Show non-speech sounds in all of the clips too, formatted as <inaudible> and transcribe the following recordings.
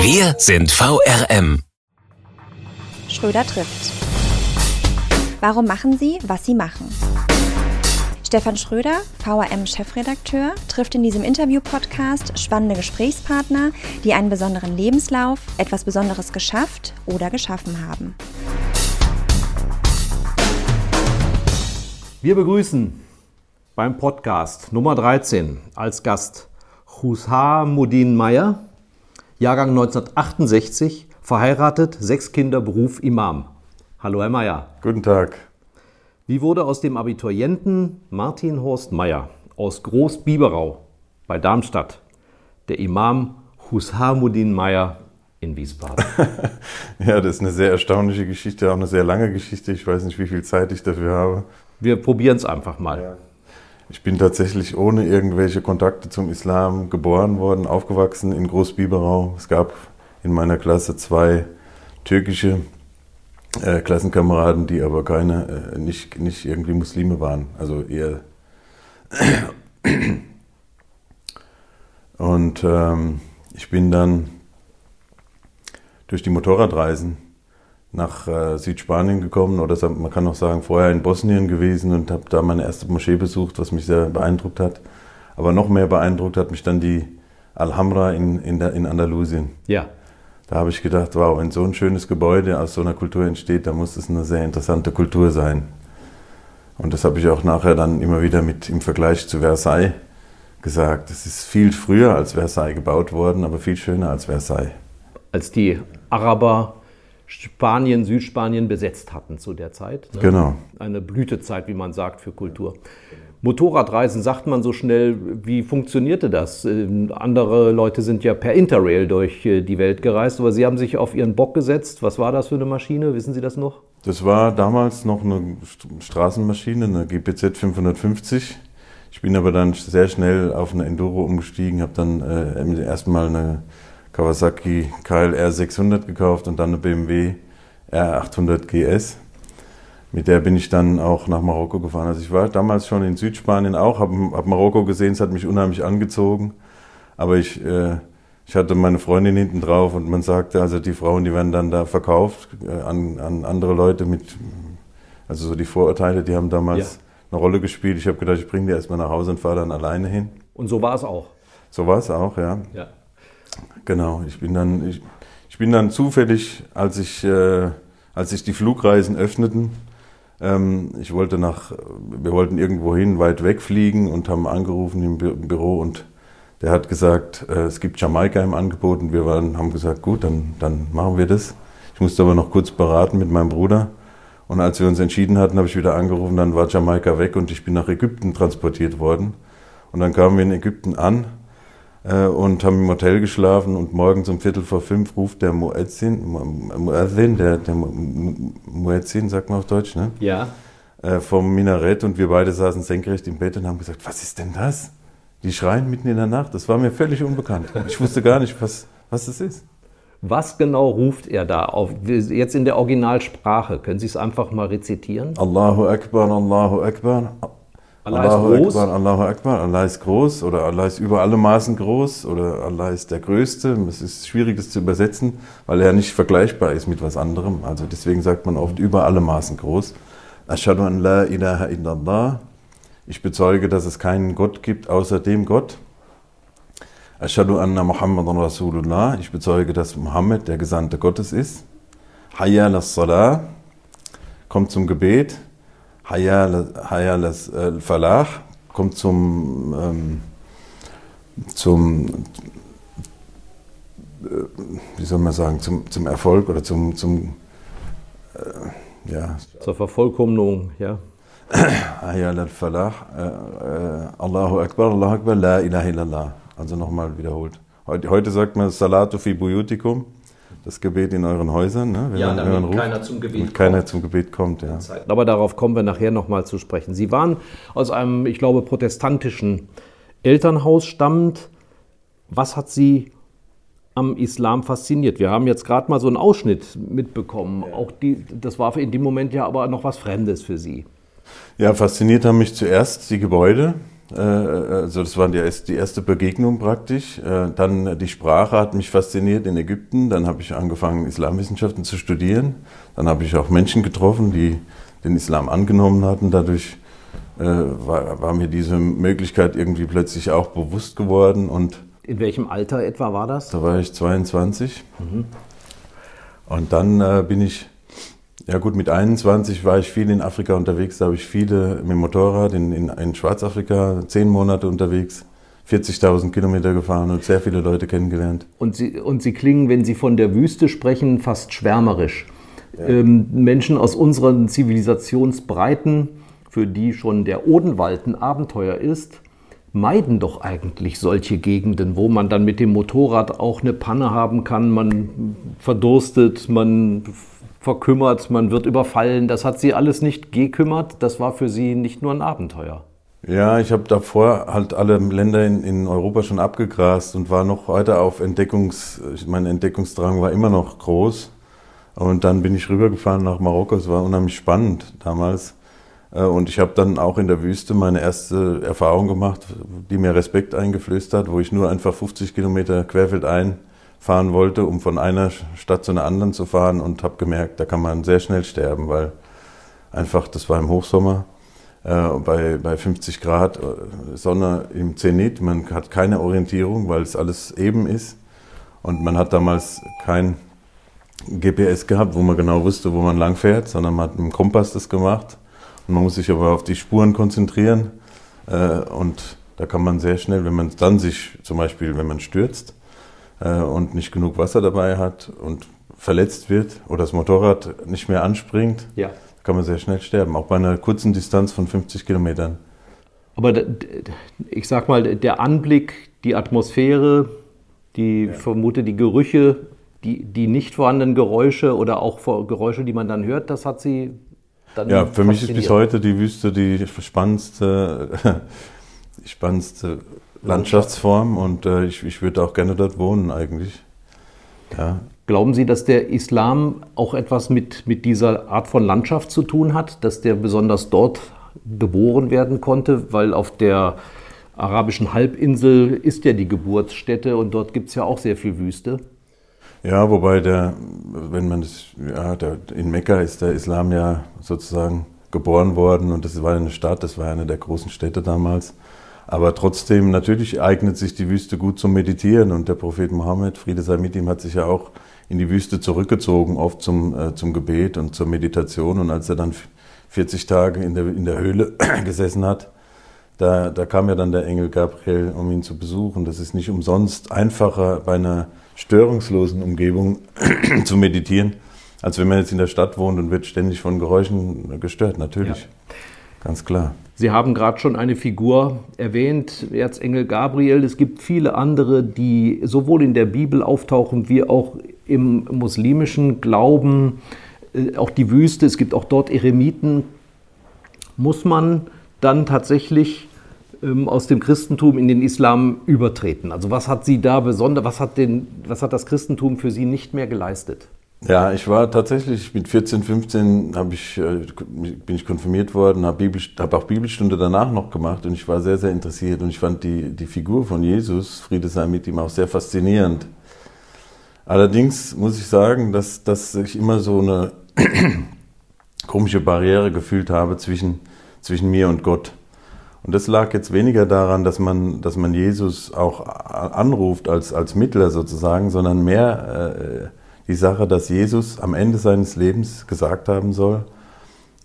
Wir sind VRM. Schröder trifft. Warum machen Sie, was Sie machen? Stefan Schröder, VRM-Chefredakteur, trifft in diesem Interview-Podcast spannende Gesprächspartner, die einen besonderen Lebenslauf, etwas Besonderes geschafft oder geschaffen haben. Wir begrüßen beim Podcast Nummer 13 als Gast Mudin Meyer, Jahrgang 1968, verheiratet, sechs Kinder, Beruf Imam. Hallo, Herr Meyer. Guten Tag. Wie wurde aus dem Abiturienten Martin Horst Meyer aus Groß-Biberau bei Darmstadt der Imam Hushamuddin Meyer in Wiesbaden? <laughs> ja, das ist eine sehr erstaunliche Geschichte, auch eine sehr lange Geschichte. Ich weiß nicht, wie viel Zeit ich dafür habe. Wir probieren es einfach mal. Ja. Ich bin tatsächlich ohne irgendwelche Kontakte zum Islam geboren worden, aufgewachsen in Großbiberau. Es gab in meiner Klasse zwei türkische äh, Klassenkameraden, die aber keine, äh, nicht, nicht irgendwie Muslime waren. Also eher. Und ähm, ich bin dann durch die Motorradreisen nach äh, Südspanien gekommen oder man kann auch sagen vorher in Bosnien gewesen und habe da meine erste Moschee besucht, was mich sehr beeindruckt hat. Aber noch mehr beeindruckt hat mich dann die Alhambra in, in, in Andalusien. Ja. Da habe ich gedacht, wow, wenn so ein schönes Gebäude aus so einer Kultur entsteht, dann muss es eine sehr interessante Kultur sein. Und das habe ich auch nachher dann immer wieder mit im Vergleich zu Versailles gesagt. Es ist viel früher als Versailles gebaut worden, aber viel schöner als Versailles. Als die Araber Spanien, Südspanien besetzt hatten zu der Zeit. Ne? Genau. Eine Blütezeit, wie man sagt, für Kultur. Motorradreisen sagt man so schnell. Wie funktionierte das? Ähm, andere Leute sind ja per Interrail durch äh, die Welt gereist, aber Sie haben sich auf Ihren Bock gesetzt. Was war das für eine Maschine? Wissen Sie das noch? Das war damals noch eine Straßenmaschine, eine GPZ 550. Ich bin aber dann sehr schnell auf eine Enduro umgestiegen, habe dann äh, erstmal eine Kawasaki KLR 600 gekauft und dann eine BMW R800 GS. Mit der bin ich dann auch nach Marokko gefahren. Also ich war damals schon in Südspanien auch, habe hab Marokko gesehen, es hat mich unheimlich angezogen. Aber ich, äh, ich hatte meine Freundin hinten drauf und man sagte, also die Frauen, die werden dann da verkauft äh, an, an andere Leute mit, also so die Vorurteile, die haben damals ja. eine Rolle gespielt. Ich habe gedacht, ich bringe die erstmal nach Hause und fahre dann alleine hin. Und so war es auch. So war es auch, ja. ja. Genau, ich bin dann, ich, ich bin dann zufällig, als ich, äh, als sich die Flugreisen öffneten, ähm, ich wollte nach, wir wollten irgendwo hin, weit wegfliegen und haben angerufen im, Bü im Büro und der hat gesagt, äh, es gibt Jamaika im Angebot und wir waren, haben gesagt, gut, dann, dann machen wir das. Ich musste aber noch kurz beraten mit meinem Bruder. Und als wir uns entschieden hatten, habe ich wieder angerufen, dann war Jamaika weg und ich bin nach Ägypten transportiert worden. Und dann kamen wir in Ägypten an und haben im Hotel geschlafen und morgens um Viertel vor fünf ruft der Muezzin, Muezzin, der, der Muezzin, sagt man auf Deutsch, ne? Ja. Äh, vom Minarett und wir beide saßen senkrecht im Bett und haben gesagt, was ist denn das? Die schreien mitten in der Nacht. Das war mir völlig unbekannt. Ich wusste gar nicht, was, was das ist. Was genau ruft er da auf? Jetzt in der Originalsprache. Können Sie es einfach mal rezitieren? Allahu Akbar, Allahu Akbar, Allah Allahu ist groß. Akbar, Allahu Akbar, Allah ist groß oder Allah ist über alle Maßen groß oder Allah ist der Größte. Es ist schwierig, das zu übersetzen, weil er nicht vergleichbar ist mit was anderem. Also deswegen sagt man oft über alle Maßen groß. Ashadu an la ilaha illallah. Ich bezeuge, dass es keinen Gott gibt außer dem Gott. Ashadu anna Muhammadan Rasulullah. Ich bezeuge, dass Muhammad der Gesandte Gottes ist. Hayya las Salah. Kommt zum Gebet. Hayal al-Falah kommt zum, ähm, zum äh, wie soll man sagen, zum, zum Erfolg oder zum, zum äh, ja. Zur Vervollkommnung, ja. Hayal al-Falah, äh, äh, Allahu Akbar, Allahu Akbar, La ilaha illallah. Also nochmal wiederholt. Heute, heute sagt man Salatu fi buyutikum. Das Gebet in euren Häusern, ne? wenn, ja, man, wenn ruft, keiner zum Gebet kommt. keiner zum Gebet kommt. Ja. Aber darauf kommen wir nachher nochmal zu sprechen. Sie waren aus einem, ich glaube, protestantischen Elternhaus stammend. Was hat Sie am Islam fasziniert? Wir haben jetzt gerade mal so einen Ausschnitt mitbekommen. Auch die, das war in dem Moment ja aber noch was Fremdes für Sie. Ja, fasziniert haben mich zuerst die Gebäude. Äh, also das war die erste Begegnung praktisch. Äh, dann die Sprache hat mich fasziniert in Ägypten. Dann habe ich angefangen, Islamwissenschaften zu studieren. Dann habe ich auch Menschen getroffen, die den Islam angenommen hatten. Dadurch äh, war, war mir diese Möglichkeit irgendwie plötzlich auch bewusst geworden. Und in welchem Alter etwa war das? Da war ich 22. Mhm. Und dann bin ich ja gut, mit 21 war ich viel in Afrika unterwegs. Da habe ich viele mit dem Motorrad in, in, in Schwarzafrika zehn Monate unterwegs. 40.000 Kilometer gefahren und sehr viele Leute kennengelernt. Und Sie, und Sie klingen, wenn Sie von der Wüste sprechen, fast schwärmerisch. Ja. Ähm, Menschen aus unseren Zivilisationsbreiten, für die schon der Odenwald ein Abenteuer ist, meiden doch eigentlich solche Gegenden, wo man dann mit dem Motorrad auch eine Panne haben kann, man verdurstet, man verkümmert, man wird überfallen. Das hat sie alles nicht gekümmert. Das war für sie nicht nur ein Abenteuer. Ja, ich habe davor halt alle Länder in, in, Europa schon abgegrast und war noch weiter auf Entdeckungs... Mein Entdeckungsdrang war immer noch groß. Und dann bin ich rübergefahren nach Marokko. Es war unheimlich spannend damals. Äh, und ich habe dann auch in der Wüste meine erste Erfahrung gemacht, die mir Respekt eingeflößt hat, wo ich nur einfach 50 Kilometer querfeldein fahren wollte, um von einer Stadt zu einer anderen zu fahren und habe gemerkt, da kann man sehr schnell sterben, weil einfach, das war im Hochsommer, äh, bei, bei 50 Grad äh, Sonne im Zenit, man hat keine Orientierung, weil es alles eben ist. Und man hat damals kein GPS gehabt, wo man genau wusste, wo man lang fährt, sondern man hat mit dem Kompass das gemacht. Und man muss sich aber auf die Spuren konzentrieren äh, und da kann man sehr schnell, wenn man dann sich zum Beispiel, wenn man stürzt, äh, und nicht genug Wasser dabei hat und verletzt wird oder das Motorrad nicht mehr anspringt, ja. kann man sehr schnell sterben, auch bei einer kurzen Distanz von 50 Kilometern. Aber ich sag mal, der Anblick, die Atmosphäre, die ja. vermute die Gerüche, die, die nicht vorhandenen Geräusche oder auch Geräusche, die man dann hört, das hat sie dann. Ja, für mich ist bis heute die Wüste die spannendste, <laughs> die spannendste Landschaftsform und äh, ich, ich würde auch gerne dort wohnen eigentlich. Ja. Glauben Sie, dass der Islam auch etwas mit, mit dieser Art von Landschaft zu tun hat, dass der besonders dort geboren werden konnte, weil auf der arabischen Halbinsel ist ja die Geburtsstätte und dort gibt es ja auch sehr viel Wüste. Ja, wobei der, wenn man das, ja, der, in Mekka ist der Islam ja sozusagen geboren worden und das war eine Stadt, das war eine der großen Städte damals. Aber trotzdem, natürlich eignet sich die Wüste gut zum Meditieren und der Prophet Mohammed, Friede sei mit ihm, hat sich ja auch in die Wüste zurückgezogen, oft zum, äh, zum Gebet und zur Meditation. Und als er dann 40 Tage in der, in der Höhle <clears throat> gesessen hat, da, da kam ja dann der Engel Gabriel, um ihn zu besuchen. Das ist nicht umsonst einfacher, bei einer störungslosen Umgebung <clears throat> zu meditieren, als wenn man jetzt in der Stadt wohnt und wird ständig von Geräuschen gestört, natürlich. Ja. Ganz klar. Sie haben gerade schon eine Figur erwähnt, Erzengel Gabriel. Es gibt viele andere, die sowohl in der Bibel auftauchen wie auch im muslimischen Glauben. Äh, auch die Wüste, es gibt auch dort Eremiten. Muss man dann tatsächlich ähm, aus dem Christentum in den Islam übertreten? Also was hat Sie da besonders, was hat, den, was hat das Christentum für Sie nicht mehr geleistet? Ja, ich war tatsächlich mit 14, 15 hab ich, äh, bin ich konfirmiert worden, habe Bibel, hab auch Bibelstunde danach noch gemacht und ich war sehr, sehr interessiert und ich fand die, die Figur von Jesus, Friede sei mit ihm, auch sehr faszinierend. Allerdings muss ich sagen, dass, dass ich immer so eine <clears throat> komische Barriere gefühlt habe zwischen, zwischen mir und Gott. Und das lag jetzt weniger daran, dass man, dass man Jesus auch anruft als, als Mittler sozusagen, sondern mehr... Äh, die Sache, dass Jesus am Ende seines Lebens gesagt haben soll,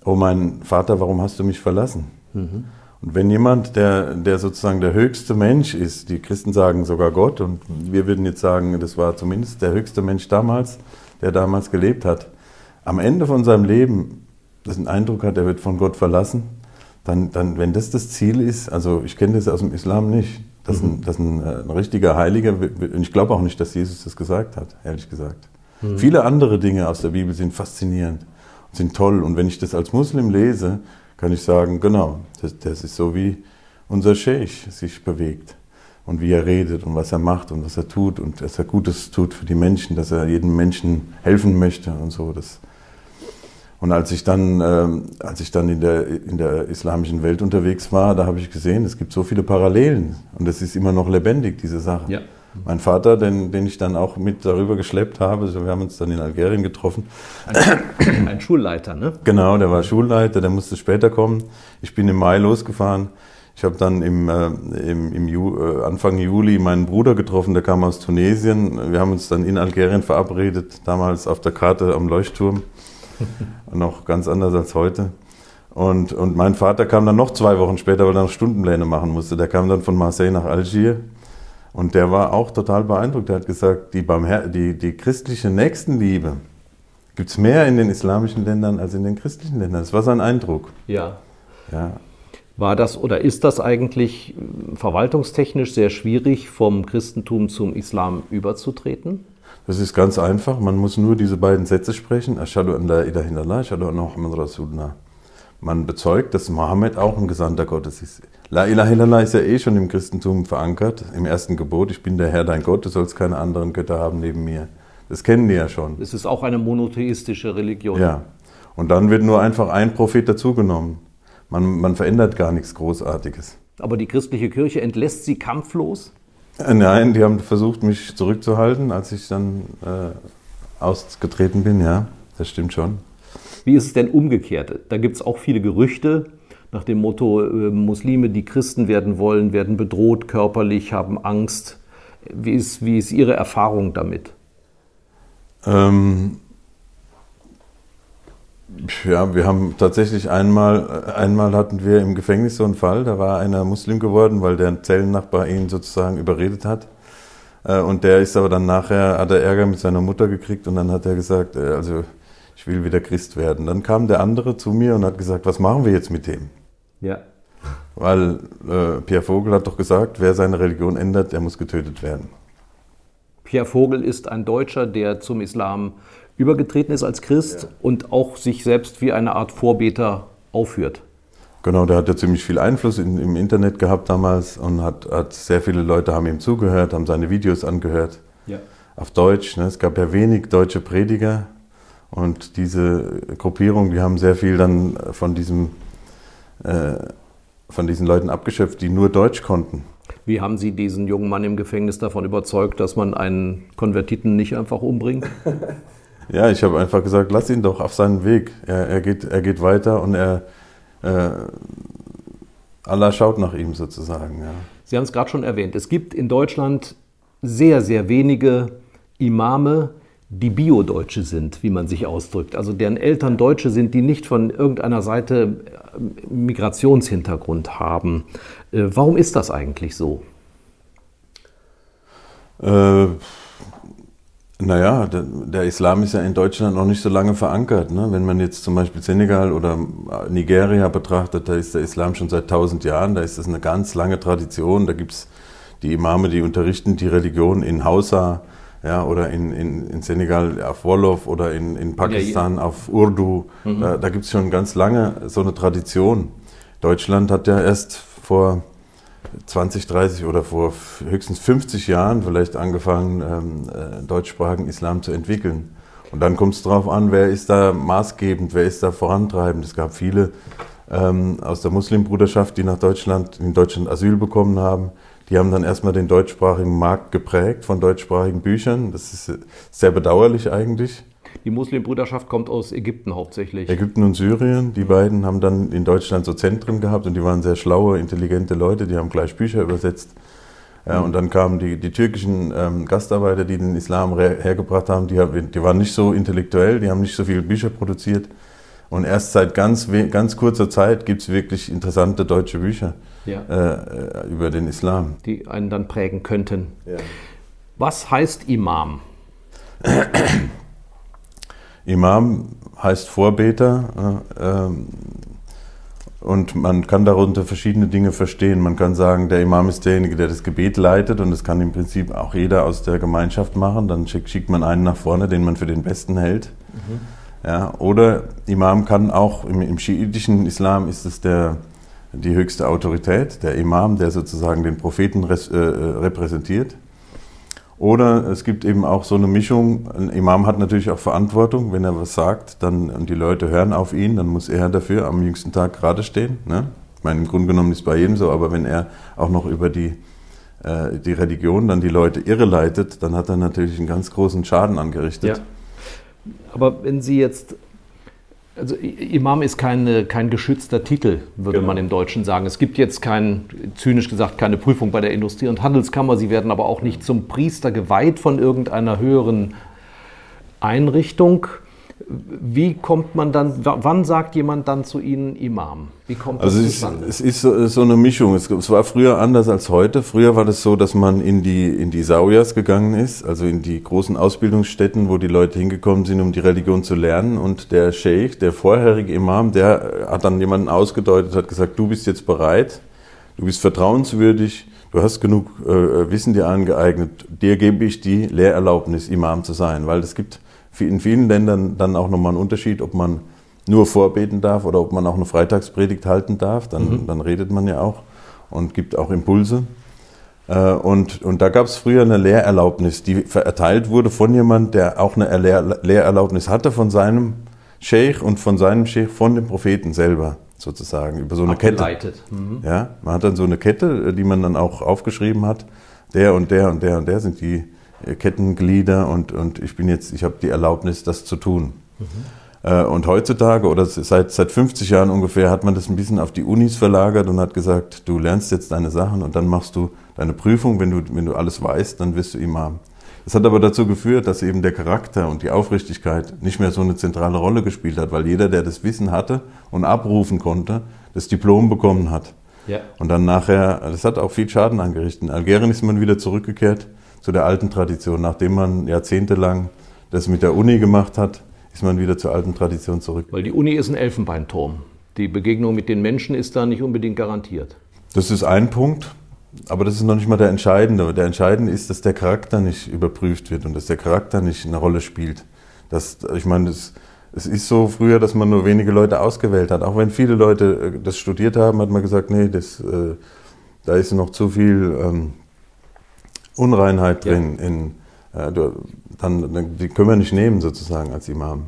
oh mein Vater, warum hast du mich verlassen? Mhm. Und wenn jemand, der, der sozusagen der höchste Mensch ist, die Christen sagen sogar Gott, und wir würden jetzt sagen, das war zumindest der höchste Mensch damals, der damals gelebt hat, am Ende von seinem Leben das einen Eindruck hat, er wird von Gott verlassen, dann, dann wenn das das Ziel ist, also ich kenne das aus dem Islam nicht, dass, mhm. ein, dass ein, äh, ein richtiger Heiliger, und ich glaube auch nicht, dass Jesus das gesagt hat, ehrlich gesagt. Mhm. Viele andere Dinge aus der Bibel sind faszinierend, sind toll. Und wenn ich das als Muslim lese, kann ich sagen, genau, das, das ist so wie unser Sheikh sich bewegt und wie er redet und was er macht und was er tut und dass er Gutes tut für die Menschen, dass er jedem Menschen helfen möchte und so. Das, und als ich dann, äh, als ich dann in der, in der islamischen Welt unterwegs war, da habe ich gesehen, es gibt so viele Parallelen und es ist immer noch lebendig, diese Sache. Ja. Mein Vater, den, den ich dann auch mit darüber geschleppt habe, also wir haben uns dann in Algerien getroffen. Ein, ein Schulleiter, ne? Genau, der war Schulleiter, der musste später kommen. Ich bin im Mai losgefahren. Ich habe dann im, äh, im, im Ju, äh, Anfang Juli meinen Bruder getroffen, der kam aus Tunesien. Wir haben uns dann in Algerien verabredet, damals auf der Karte am Leuchtturm. <laughs> noch ganz anders als heute. Und, und mein Vater kam dann noch zwei Wochen später, weil er noch Stundenpläne machen musste. Der kam dann von Marseille nach Algier. Und der war auch total beeindruckt. Er hat gesagt, die, Barmher die, die christliche Nächstenliebe gibt es mehr in den islamischen Ländern als in den christlichen Ländern. Das war sein Eindruck. Ja. ja. War das oder ist das eigentlich verwaltungstechnisch sehr schwierig, vom Christentum zum Islam überzutreten? Das ist ganz einfach. Man muss nur diese beiden Sätze sprechen. Ashadu an la ilaha illallah, ashadu an Muhammad Rasulullah. Man bezeugt, dass Mohammed auch ein Gesandter Gottes ist. La ilaha illallah ist ja eh schon im Christentum verankert, im ersten Gebot. Ich bin der Herr, dein Gott, du sollst keine anderen Götter haben neben mir. Das kennen die ja schon. Es ist auch eine monotheistische Religion. Ja. Und dann wird nur einfach ein Prophet dazugenommen. Man, man verändert gar nichts Großartiges. Aber die christliche Kirche entlässt sie kampflos? Äh, nein, die haben versucht, mich zurückzuhalten, als ich dann äh, ausgetreten bin, ja, das stimmt schon. Wie ist es denn umgekehrt? Da gibt es auch viele Gerüchte nach dem Motto, äh, Muslime, die Christen werden wollen, werden bedroht körperlich, haben Angst. Wie ist, wie ist Ihre Erfahrung damit? Ähm, ja, wir haben tatsächlich einmal, einmal hatten wir im Gefängnis so einen Fall, da war einer Muslim geworden, weil der Zellennachbar ihn sozusagen überredet hat. Äh, und der ist aber dann nachher, hat er Ärger mit seiner Mutter gekriegt und dann hat er gesagt, äh, also ich will wieder Christ werden. Dann kam der andere zu mir und hat gesagt, was machen wir jetzt mit dem? Ja. Weil äh, Pierre Vogel hat doch gesagt, wer seine Religion ändert, der muss getötet werden. Pierre Vogel ist ein Deutscher, der zum Islam übergetreten ist als Christ ja. und auch sich selbst wie eine Art Vorbeter aufführt. Genau, der hat ja ziemlich viel Einfluss in, im Internet gehabt damals und hat, hat, sehr viele Leute haben ihm zugehört, haben seine Videos angehört. Ja. Auf Deutsch. Ne? Es gab ja wenig deutsche Prediger und diese Gruppierung, die haben sehr viel dann von diesem äh, von diesen Leuten abgeschöpft, die nur Deutsch konnten. Wie haben Sie diesen jungen Mann im Gefängnis davon überzeugt, dass man einen Konvertiten nicht einfach umbringt? <laughs> Ja, ich habe einfach gesagt, lass ihn doch auf seinen Weg. Er, er, geht, er geht weiter und er, äh, Allah schaut nach ihm sozusagen. Ja. Sie haben es gerade schon erwähnt. Es gibt in Deutschland sehr, sehr wenige Imame, die Bio-Deutsche sind, wie man sich ausdrückt. Also deren Eltern Deutsche sind, die nicht von irgendeiner Seite äh, Migrationshintergrund haben. Äh, warum ist das eigentlich so? Äh naja, der, der, Islam ist ja in Deutschland noch nicht so lange verankert. Ne? Wenn man jetzt zum Beispiel Senegal oder Nigeria betrachtet, da ist der Islam schon seit tausend Jahren, da ist das eine ganz lange Tradition. Da gibt es die Imame, die unterrichten die Religion in Hausa ja, oder in, in, in Senegal auf Wolof oder in, in Pakistan ja, auf Urdu. Mhm. Da, da gibt es schon ganz lange so eine Tradition. Deutschland hat ja erst vor 20, 30 oder vor höchstens 50 Jahren vielleicht angefangen, ähm, äh, deutschsprachigen Islam zu entwickeln. Und dann kommt es darauf an, wer ist da maßgebend, wer ist da vorantreibend. Es gab viele ähm, aus der Muslimbruderschaft, die nach Deutschland, in Deutschland Asyl bekommen haben. Die haben dann erstmal den deutschsprachigen Markt geprägt von deutschsprachigen Büchern. Das ist sehr bedauerlich eigentlich. Die Muslimbruderschaft kommt aus Ägypten hauptsächlich. Ägypten und Syrien. Die beiden haben dann in Deutschland so Zentren gehabt und die waren sehr schlaue, intelligente Leute. Die haben gleich Bücher übersetzt. Ja, und dann kamen die, die türkischen ähm, Gastarbeiter, die den Islam hergebracht haben, die, die waren nicht so intellektuell, die haben nicht so viele Bücher produziert. Und erst seit ganz, ganz kurzer Zeit gibt es wirklich interessante deutsche Bücher ja. äh, über den Islam. Die einen dann prägen könnten. Ja. Was heißt Imam? Imam heißt Vorbeter. Ähm, Und man kann darunter verschiedene Dinge verstehen. Man kann sagen, der Imam ist derjenige, der das Gebet leitet und das kann im Prinzip auch jeder aus der Gemeinschaft machen. Dann schickt, schickt man einen nach vorne, den man für den Besten hält. Mhm. Ja, oder Imam kann auch, im, im schiitischen Islam ist es der, die höchste Autorität, der Imam, der sozusagen den Propheten res, äh, repräsentiert. Oder es gibt eben auch so eine Mischung. Ein Imam hat natürlich auch Verantwortung. Wenn er was sagt dann, und die Leute hören auf ihn, dann muss er dafür am jüngsten Tag gerade stehen. Ne? Ich meine, im Grunde genommen ist bei jedem so, aber wenn er auch noch über die, äh, die Religion dann die Leute irreleitet, dann hat er natürlich einen ganz großen Schaden angerichtet. Ja. Aber wenn Sie jetzt also Imam ist keine, kein geschützter Titel, würde genau. man im Deutschen sagen. Es gibt jetzt kein, zynisch gesagt, keine Prüfung bei der Industrie- und Handelskammer. Sie werden aber auch nicht zum Priester geweiht von irgendeiner höheren Einrichtung. Wie kommt man dann, wann sagt jemand dann zu Ihnen Imam? Wie kommt das also zustande? Es ist, es ist so, so, eine Mischung. Es, es, war früher anders als heute. Früher war das so, dass man in die, in die Sauyas gegangen ist, also in die großen Ausbildungsstätten, wo die Leute hingekommen sind, um die Religion zu lernen. Und der Sheikh, der vorherige Imam, der hat dann jemanden ausgedeutet, hat gesagt, du bist jetzt bereit, du bist vertrauenswürdig, du hast genug äh, Wissen dir angeeignet, dir gebe ich die Lehrerlaubnis, Imam zu sein. Weil es gibt in vielen Ländern dann auch nochmal ein Unterschied, ob man nur vorbeten darf oder ob man auch eine Freitagspredigt halten darf. Dann, mhm. dann redet man ja auch und gibt auch Impulse. Äh, und, und da gab es früher eine Lehrerlaubnis, die erteilt wurde von jemandem, der auch eine Lehr Lehrerlaubnis hatte von seinem Sheikh und von seinem Sheikh von dem Propheten selber sozusagen über so eine Kette. Mhm. Ja, man hat dann so eine Kette, die man dann auch aufgeschrieben hat. Der und der und der und der sind die Kettenglieder und, und ich bin jetzt, ich habe die Erlaubnis, das zu tun. Mhm. und heutzutage oder seit, seit 50 Jahren ungefähr hat man das ein bisschen auf die Unis verlagert und hat gesagt, du lernst jetzt deine Sachen und dann machst du deine Prüfung. Wenn du, wenn du alles weißt, dann wirst du Imam. Das hat aber dazu geführt, dass eben der Charakter und die Aufrichtigkeit nicht mehr so eine zentrale Rolle gespielt hat, weil jeder, der das Wissen hatte und abrufen konnte, das Diplom bekommen hat. Ja. Und dann nachher, das hat auch viel Schaden angerichtet. In Algerien ist man wieder zurückgekehrt zu der alten Tradition. Nachdem man jahrzehntelang das mit der Uni gemacht hat, ist man wieder zur alten Tradition zurück. Weil die Uni ist ein Elfenbeinturm. Die Begegnung mit den Menschen ist da nicht unbedingt garantiert. Das ist ein Punkt, aber das ist noch nicht mal der entscheidende. Der entscheidende ist, dass der Charakter nicht überprüft wird und dass der Charakter nicht eine Rolle spielt. Das, ich meine, das, es ist so früher, dass man nur wenige Leute ausgewählt hat. Auch wenn viele Leute äh, das studiert haben, hat man gesagt, nee, das, äh, da ist noch zu viel ähm, Unreinheit drin. Ja. In, äh, dann, die können wir nicht nehmen sozusagen als Imam.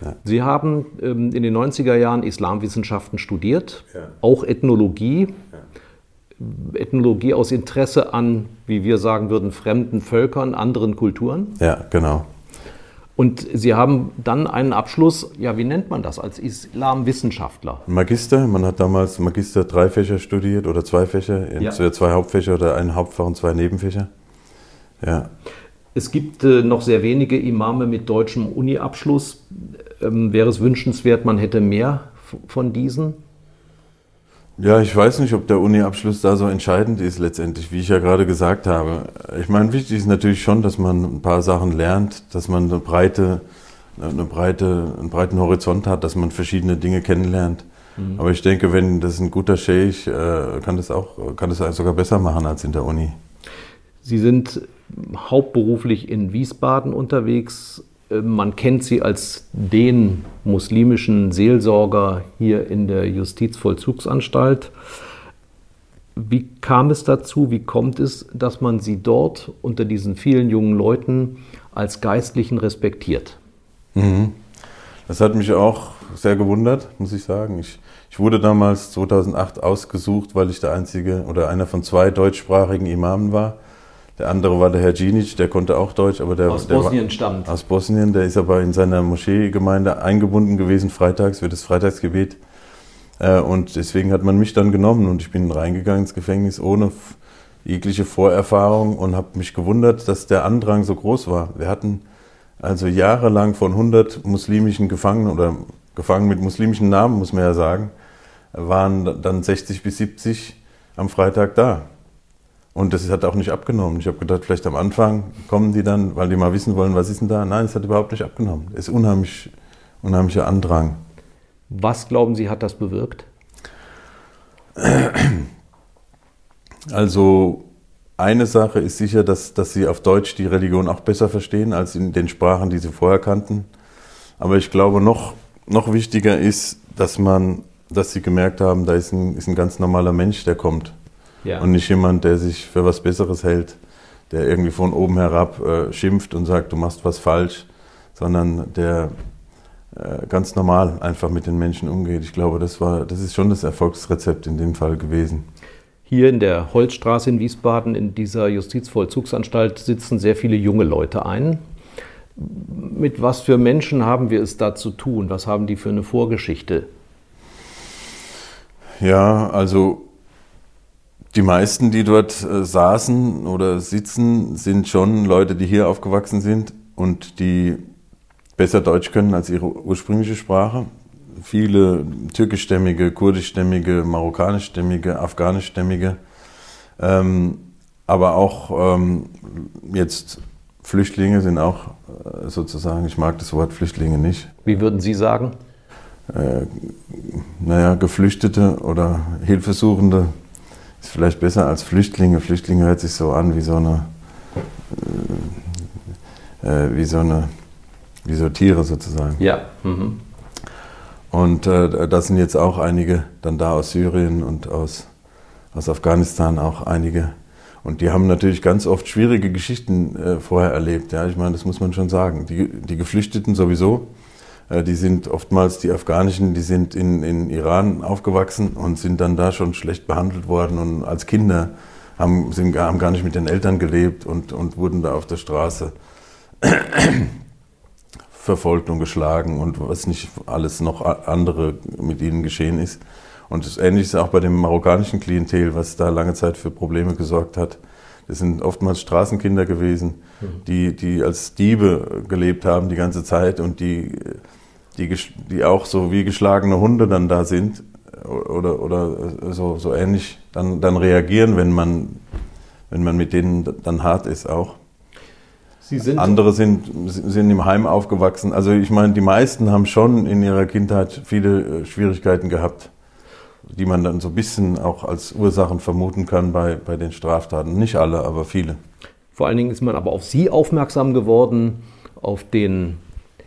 Ja. Sie haben ähm, in den 90er Jahren Islamwissenschaften studiert, ja. auch Ethnologie. Ethnologie aus Interesse an, wie wir sagen würden, fremden Völkern, anderen Kulturen. Ja, genau. Und Sie haben dann einen Abschluss, ja, wie nennt man das, als Islamwissenschaftler? Magister, man hat damals Magister drei Fächer studiert oder zwei Fächer, ja. zwei Hauptfächer oder ein Hauptfach und zwei Nebenfächer. Ja. Es gibt äh, noch sehr wenige Imame mit deutschem Uni-Abschluss. Ähm, wäre es wünschenswert, man hätte mehr von diesen? Ja, ich weiß nicht, ob der Uni-Abschluss da so entscheidend ist letztendlich, wie ich ja gerade gesagt habe. Ich meine, wichtig ist natürlich schon, dass man ein paar Sachen lernt, dass man eine breite, eine breite, einen breiten Horizont hat, dass man verschiedene Dinge kennenlernt. Mhm. Aber ich denke, wenn das ein guter Sheikh, äh, kann das auch, kann das sogar besser machen als in der Uni. Sie sind hauptberuflich in Wiesbaden unterwegs. Äh, man kennt sie als den muslimischen Seelsorger hier in der Justizvollzugsanstalt. Wie kam es dazu, wie kommt es, dass man sie dort unter diesen vielen jungen Leuten als Geistlichen respektiert? Mhm. Das hat mich auch sehr gewundert, muss ich sagen. Ich, ich, wurde damals 2008 ausgesucht, weil ich der einzige oder einer von zwei deutschsprachigen Imamen war. Der andere war der Herr Djinic, der konnte auch Deutsch, aber der, aus der Bosnien war, stammt. Aus Bosnien, der ist aber in seiner Moscheegemeinde eingebunden gewesen, freitags für das Freitagsgebet. Äh, und deswegen hat man mich dann genommen und ich bin reingegangen ins Gefängnis ohne jegliche Vorerfahrung und habe mich gewundert, dass der Andrang so groß war. Wir hatten also jahrelang von 100 muslimischen Gefangenen oder Gefangenen mit muslimischen Namen, muss man ja sagen, waren dann 60 bis 70 am Freitag da. Und das hat auch nicht abgenommen. Ich habe gedacht, vielleicht am Anfang kommen die dann, weil die mal wissen wollen, was ist denn da. Nein, es hat überhaupt nicht abgenommen. Es ist unheimlich, unheimlicher Andrang. Was glauben Sie, hat das bewirkt? Also eine Sache ist sicher, dass, dass sie auf Deutsch die Religion auch besser verstehen als in den Sprachen, die sie vorher kannten. Aber ich glaube, noch, noch wichtiger ist, dass man, dass sie gemerkt haben, da ist ein, ist ein ganz normaler Mensch, der kommt. Ja. Und nicht jemand, der sich für was Besseres hält, der irgendwie von oben herab äh, schimpft und sagt, du machst was falsch, sondern der äh, ganz normal einfach mit den Menschen umgeht. Ich glaube, das, war, das ist schon das Erfolgsrezept in dem Fall gewesen. Hier in der Holzstraße in Wiesbaden, in dieser Justizvollzugsanstalt, sitzen sehr viele junge Leute ein. Mit was für Menschen haben wir es da zu tun? Was haben die für eine Vorgeschichte? Ja, also die meisten, die dort äh, saßen oder sitzen, sind schon Leute, die hier aufgewachsen sind und die besser Deutsch können als ihre ursprüngliche Sprache. Viele türkischstämmige, kurdischstämmige, marokkanischstämmige, afghanischstämmige, ähm, aber auch ähm, jetzt Flüchtlinge sind auch äh, sozusagen, ich mag das Wort Flüchtlinge nicht. Wie würden Sie sagen? Äh, naja, Geflüchtete oder Hilfesuchende ist vielleicht besser als Flüchtlinge. Flüchtlinge hört sich so an wie so eine, äh, äh wie so eine wie so Tiere sozusagen. Ja. Mhm. Und äh, da sind jetzt auch einige dann da aus Syrien und aus, aus Afghanistan auch einige. Und die haben natürlich ganz oft schwierige Geschichten äh, vorher erlebt. Ja, ich meine, das muss man schon sagen. Die, die Geflüchteten sowieso, die sind oftmals die Afghanischen, die sind in, in Iran aufgewachsen und sind dann da schon schlecht behandelt worden und als Kinder haben, sind, haben gar nicht mit den Eltern gelebt und, und wurden da auf der Straße <clears throat> verfolgt und geschlagen und was nicht alles noch andere mit ihnen geschehen ist. Und das Ähnliche ist auch bei dem marokkanischen Klientel, was da lange Zeit für Probleme gesorgt hat. Das sind oftmals Straßenkinder gewesen, mhm. die, die als Diebe gelebt haben die ganze Zeit und die, die, die auch so wie geschlagene Hunde dann da sind oder, oder so, so ähnlich dann, dann reagieren, wenn man, wenn man mit denen dann hart ist auch. Sind Andere sind, sind im Heim aufgewachsen. Also ich meine, die meisten haben schon in ihrer Kindheit viele äh, Schwierigkeiten gehabt, die man dann so ein bisschen auch als Ursachen vermuten kann bei, bei den Straftaten. Nicht alle, aber viele. Vor allen Dingen ist man aber auf Sie aufmerksam geworden, auf den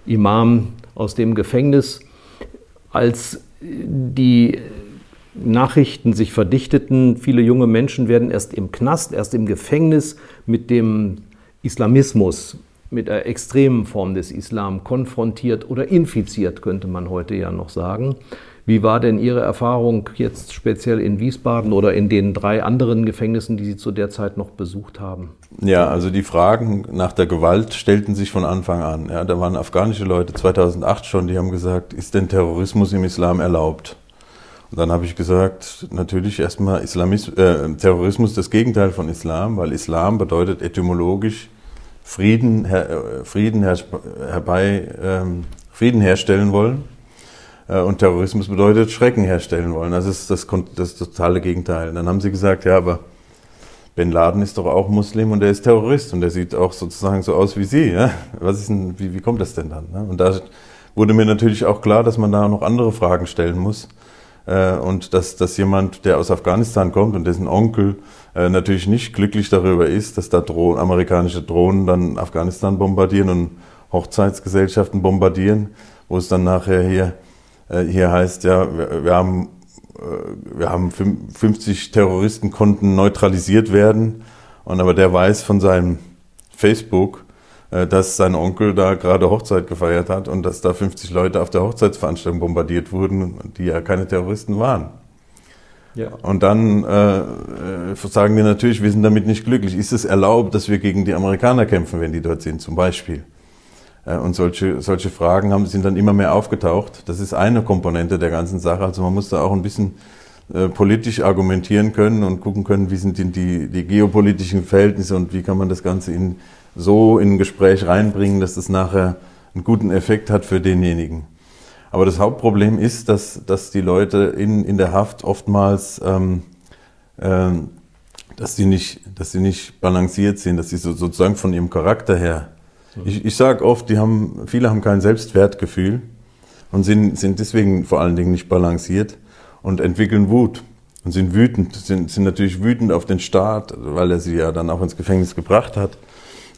Imam aus dem Gefängnis, als die Nachrichten sich verdichteten. Viele junge Menschen werden erst im Knast, erst im Gefängnis mit dem Islamismus, mit einer extremen Form des Islam konfrontiert oder infiziert, könnte man heute ja noch sagen. Wie war denn Ihre Erfahrung jetzt speziell in Wiesbaden oder in den drei anderen Gefängnissen, die Sie zu der Zeit noch besucht haben? Ja, also die Fragen nach der Gewalt stellten sich von Anfang an. Ja, da waren afghanische Leute 2008 schon, die haben gesagt, ist denn Terrorismus im Islam erlaubt? Und dann habe ich gesagt, natürlich erstmal Islamis äh, Terrorismus das Gegenteil von Islam, weil Islam bedeutet etymologisch Frieden, her, äh, Frieden her, herbei, ähm, Frieden herstellen wollen. Äh, und Terrorismus bedeutet Schrecken herstellen wollen. Das ist das, das totale Gegenteil. Und dann haben sie gesagt, ja, aber Bin Laden ist doch auch Muslim und er ist Terrorist und er sieht auch sozusagen so aus wie Sie. Ja? Was ist denn, wie, wie kommt das denn dann? Ne? Und da wurde mir natürlich auch klar, dass man da noch andere Fragen stellen muss. Äh, und dass, dass jemand, der aus Afghanistan kommt und dessen Onkel äh, natürlich nicht glücklich darüber ist, dass da Drohnen, amerikanische Drohnen dann Afghanistan bombardieren und Hochzeitsgesellschaften bombardieren, wo es dann nachher hier, hier heißt, ja, wir, wir haben, wir haben 50 Terroristen konnten neutralisiert werden und aber der weiß von seinem Facebook, äh, dass sein Onkel da gerade Hochzeit gefeiert hat und dass da 50 Leute auf der Hochzeitsveranstaltung bombardiert wurden, die ja keine Terroristen waren. Ja. Und dann äh, äh, sagen wir natürlich, wir sind damit nicht glücklich. Ist es erlaubt, dass wir gegen die Amerikaner kämpfen, wenn die dort sind, zum Beispiel? Äh, und solche, solche Fragen haben, sind dann immer mehr aufgetaucht. Das ist eine Komponente der ganzen Sache. Also man muss da auch ein bisschen äh, politisch argumentieren können und gucken können, wie sind die, die, die geopolitischen Verhältnisse und wie kann man das Ganze in so in ein Gespräch reinbringen, dass das nachher einen guten Effekt hat für denjenigen. Aber das Hauptproblem ist, dass, dass die Leute in, in der Haft oftmals, ähm, ähm, dass, sie nicht, dass sie nicht balanciert sind, dass sie so, sozusagen von ihrem Charakter her. Ich, ich sage oft, die haben, viele haben kein Selbstwertgefühl und sind, sind deswegen vor allen Dingen nicht balanciert und entwickeln Wut. und sind wütend, sind, sind natürlich wütend auf den Staat, weil er sie ja dann auch ins Gefängnis gebracht hat.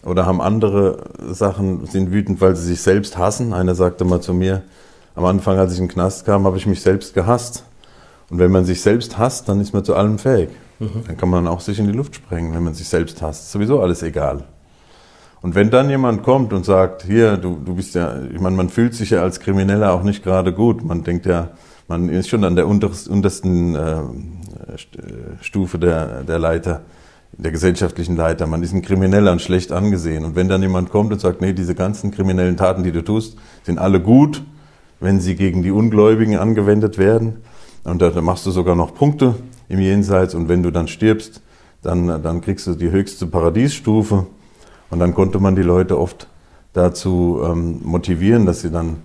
Oder haben andere Sachen, sind wütend, weil sie sich selbst hassen. Einer sagte mal zu mir, am Anfang, als ich in den Knast kam, habe ich mich selbst gehasst. Und wenn man sich selbst hasst, dann ist man zu allem fähig. Mhm. Dann kann man auch sich in die Luft sprengen, wenn man sich selbst hasst. Ist sowieso alles egal. Und wenn dann jemand kommt und sagt, hier, du, du bist ja, ich meine, man fühlt sich ja als Krimineller auch nicht gerade gut. Man denkt ja, man ist schon an der untersten äh, Stufe der, der Leiter, der gesellschaftlichen Leiter. Man ist ein Krimineller und schlecht angesehen. Und wenn dann jemand kommt und sagt, nee, diese ganzen kriminellen Taten, die du tust, sind alle gut, wenn sie gegen die Ungläubigen angewendet werden. Und da, da machst du sogar noch Punkte im Jenseits. Und wenn du dann stirbst, dann, dann kriegst du die höchste Paradiesstufe. Und dann konnte man die Leute oft dazu ähm, motivieren, dass sie dann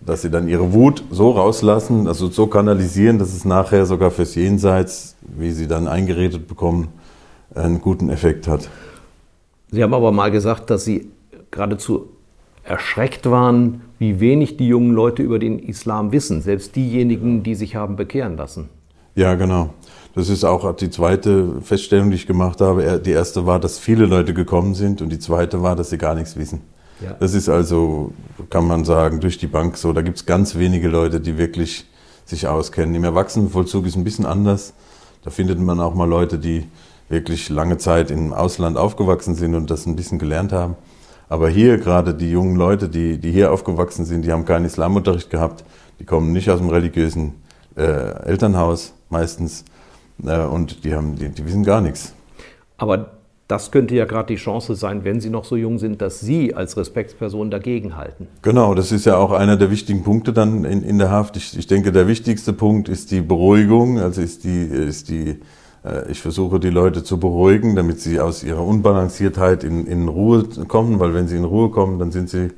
dass sie dann ihre Wut so rauslassen, also so kanalisieren, dass es nachher sogar fürs Jenseits, wie sie dann eingeredet bekommen, einen guten Effekt hat. Sie haben aber mal gesagt, dass Sie geradezu erschreckt waren, wie wenig die jungen Leute über den Islam wissen, selbst diejenigen, die sich haben bekehren lassen. Ja, genau. Das ist auch die zweite Feststellung, die ich gemacht habe. Die erste war, dass viele Leute gekommen sind und die zweite war, dass sie gar nichts wissen. Ja. Das ist also, kann man sagen, durch die Bank so. Da gibt es ganz wenige Leute, die wirklich sich auskennen. Im Erwachsenenvollzug ist ein bisschen anders. Da findet man auch mal Leute, die wirklich lange Zeit im Ausland aufgewachsen sind und das ein bisschen gelernt haben. Aber hier gerade die jungen Leute, die, die hier aufgewachsen sind, die haben keinen Islamunterricht gehabt, die kommen nicht aus dem religiösen äh, Elternhaus meistens und die, haben, die, die wissen gar nichts. Aber das könnte ja gerade die Chance sein, wenn Sie noch so jung sind, dass Sie als Respektsperson dagegenhalten. Genau, das ist ja auch einer der wichtigen Punkte dann in, in der Haft. Ich, ich denke, der wichtigste Punkt ist die Beruhigung, also ist die, ist die äh, ich versuche die Leute zu beruhigen, damit sie aus ihrer Unbalanciertheit in, in Ruhe kommen, weil wenn sie in Ruhe kommen, dann sind sie,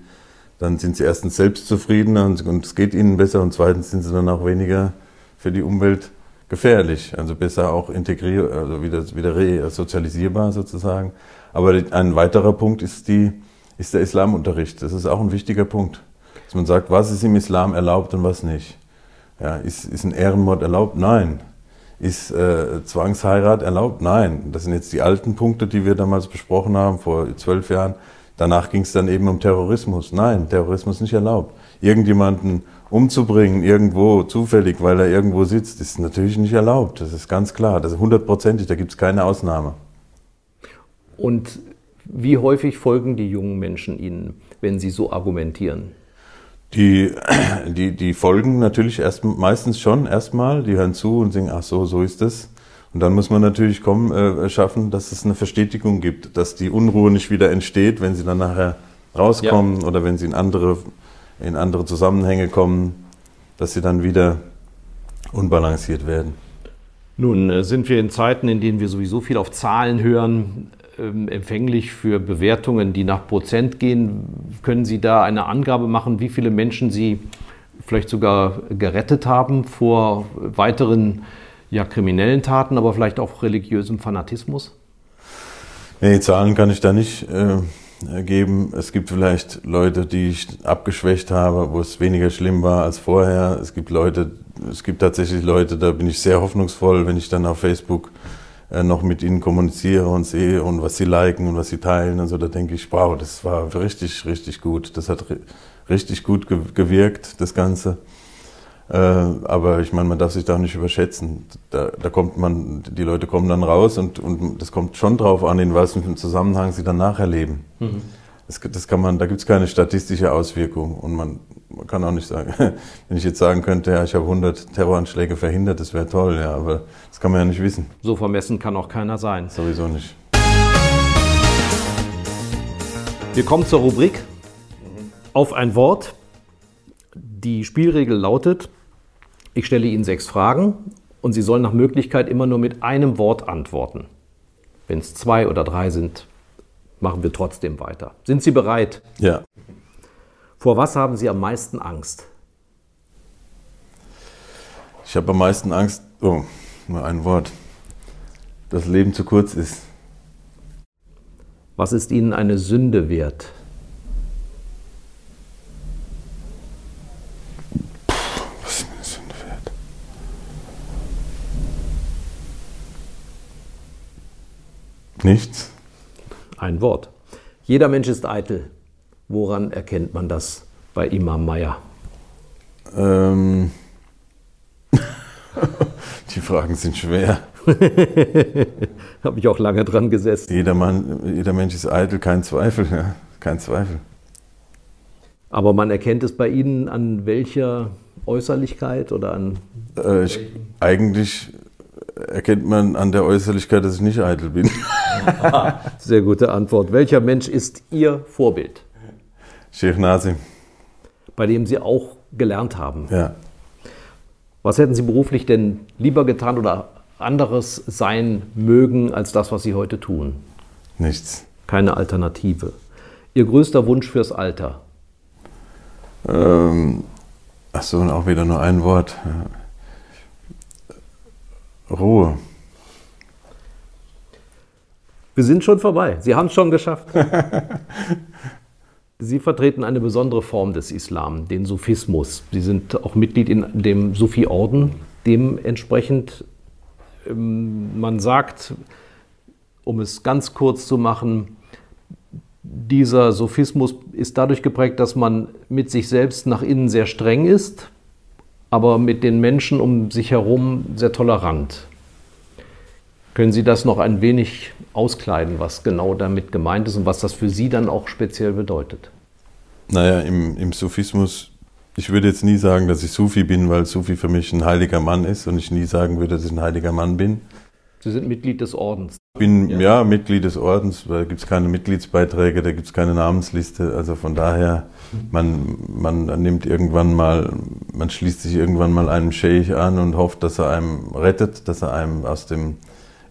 dann sind sie erstens selbstzufriedener und, und es geht ihnen besser und zweitens sind sie dann auch weniger für die Umwelt gefährlich, also besser auch integriert, also wieder, wieder resozialisierbar sozusagen. Aber ein weiterer Punkt ist, die, ist der Islamunterricht. Das ist auch ein wichtiger Punkt. Dass man sagt, was ist im Islam erlaubt und was nicht. Ja, ist, ist ein Ehrenmord erlaubt? Nein. Ist äh, Zwangsheirat erlaubt? Nein. Das sind jetzt die alten Punkte, die wir damals besprochen haben, vor zwölf Jahren. Danach ging es dann eben um Terrorismus. Nein, Terrorismus nicht erlaubt. Irgendjemanden umzubringen irgendwo zufällig, weil er irgendwo sitzt, ist natürlich nicht erlaubt. Das ist ganz klar. Das ist hundertprozentig, da gibt es keine Ausnahme. Und wie häufig folgen die jungen Menschen Ihnen, wenn Sie so argumentieren? Die, <clears throat> die, die folgen natürlich erst, meistens schon erstmal, die hören zu und sagen, ach so, so ist das. Und dann muss man natürlich kommen, äh, schaffen, dass es eine Verstetigung gibt, dass die Unruhe nicht wieder entsteht, wenn sie dann nachher rauskommen ja. oder wenn sie in andere in andere Zusammenhänge kommen, dass sie dann wieder unbalanciert werden. Nun äh, sind wir in Zeiten, in denen wir sowieso viel auf Zahlen hören, ähm, empfänglich für Bewertungen, die nach Prozent gehen. Können Sie da eine Angabe machen, wie viele Menschen Sie vielleicht sogar gerettet haben vor weiteren ja, kriminellen Taten, aber vielleicht auch religiösem Fanatismus? Nee, Zahlen kann ich da nicht äh, geben. Es gibt vielleicht Leute, die ich abgeschwächt habe, wo es weniger schlimm war als vorher. Es gibt Leute, es gibt tatsächlich Leute, da bin ich sehr hoffnungsvoll, wenn ich dann auf Facebook äh, noch mit ihnen kommuniziere und sehe und was sie liken und was sie teilen und so, da denke ich, wow, das war richtig, richtig gut. Das hat richtig gut gewirkt, das Ganze. Äh, aber ich meine, man darf sich da nicht überschätzen. Da, da kommt man, die Leute kommen dann raus und, und das kommt schon drauf an, in was für einem Zusammenhang sie dann erleben. Mhm. Das, das kann man, da gibt es keine statistische Auswirkung und man, man kann auch nicht sagen, <laughs> wenn ich jetzt sagen könnte, ja, ich habe 100 Terroranschläge verhindert, das wäre toll, ja, aber das kann man ja nicht wissen. So vermessen kann auch keiner sein. Sowieso nicht. Wir kommen zur Rubrik auf ein Wort. Die Spielregel lautet, ich stelle Ihnen sechs Fragen und Sie sollen nach Möglichkeit immer nur mit einem Wort antworten. Wenn es zwei oder drei sind, machen wir trotzdem weiter. Sind Sie bereit? Ja. Vor was haben Sie am meisten Angst? Ich habe am meisten Angst, oh, nur ein Wort, dass Leben zu kurz ist. Was ist Ihnen eine Sünde wert? Nichts. Ein Wort. Jeder Mensch ist eitel. Woran erkennt man das bei Imam Meyer? Ähm, <laughs> die Fragen sind schwer. <laughs> Habe ich auch lange dran gesessen. Jeder, Mann, jeder Mensch ist eitel, kein Zweifel. Ja, kein Zweifel. Aber man erkennt es bei Ihnen an welcher Äußerlichkeit oder an. Äh, ich, eigentlich erkennt man an der Äußerlichkeit, dass ich nicht eitel bin. <laughs> Sehr gute Antwort. Welcher Mensch ist Ihr Vorbild? Sheikh Nasim. Bei dem Sie auch gelernt haben. Ja. Was hätten Sie beruflich denn lieber getan oder anderes sein mögen als das, was Sie heute tun? Nichts. Keine Alternative. Ihr größter Wunsch fürs Alter? Ähm, Achso, und auch wieder nur ein Wort. Ruhe. Wir sind schon vorbei. Sie haben es schon geschafft. <laughs> Sie vertreten eine besondere Form des Islam, den Sufismus. Sie sind auch Mitglied in dem Sufi-Orden. Dementsprechend, ähm, man sagt, um es ganz kurz zu machen, dieser Sophismus ist dadurch geprägt, dass man mit sich selbst nach innen sehr streng ist, aber mit den Menschen um sich herum sehr tolerant. Können Sie das noch ein wenig auskleiden, was genau damit gemeint ist und was das für Sie dann auch speziell bedeutet? Naja, im, im Sufismus, ich würde jetzt nie sagen, dass ich Sufi bin, weil Sufi für mich ein heiliger Mann ist und ich nie sagen würde, dass ich ein heiliger Mann bin. Sie sind Mitglied des Ordens. Ich bin ja, ja Mitglied des Ordens, da gibt es keine Mitgliedsbeiträge, da gibt es keine Namensliste. Also von daher, man, man nimmt irgendwann mal, man schließt sich irgendwann mal einem Scheich an und hofft, dass er einem rettet, dass er einem aus dem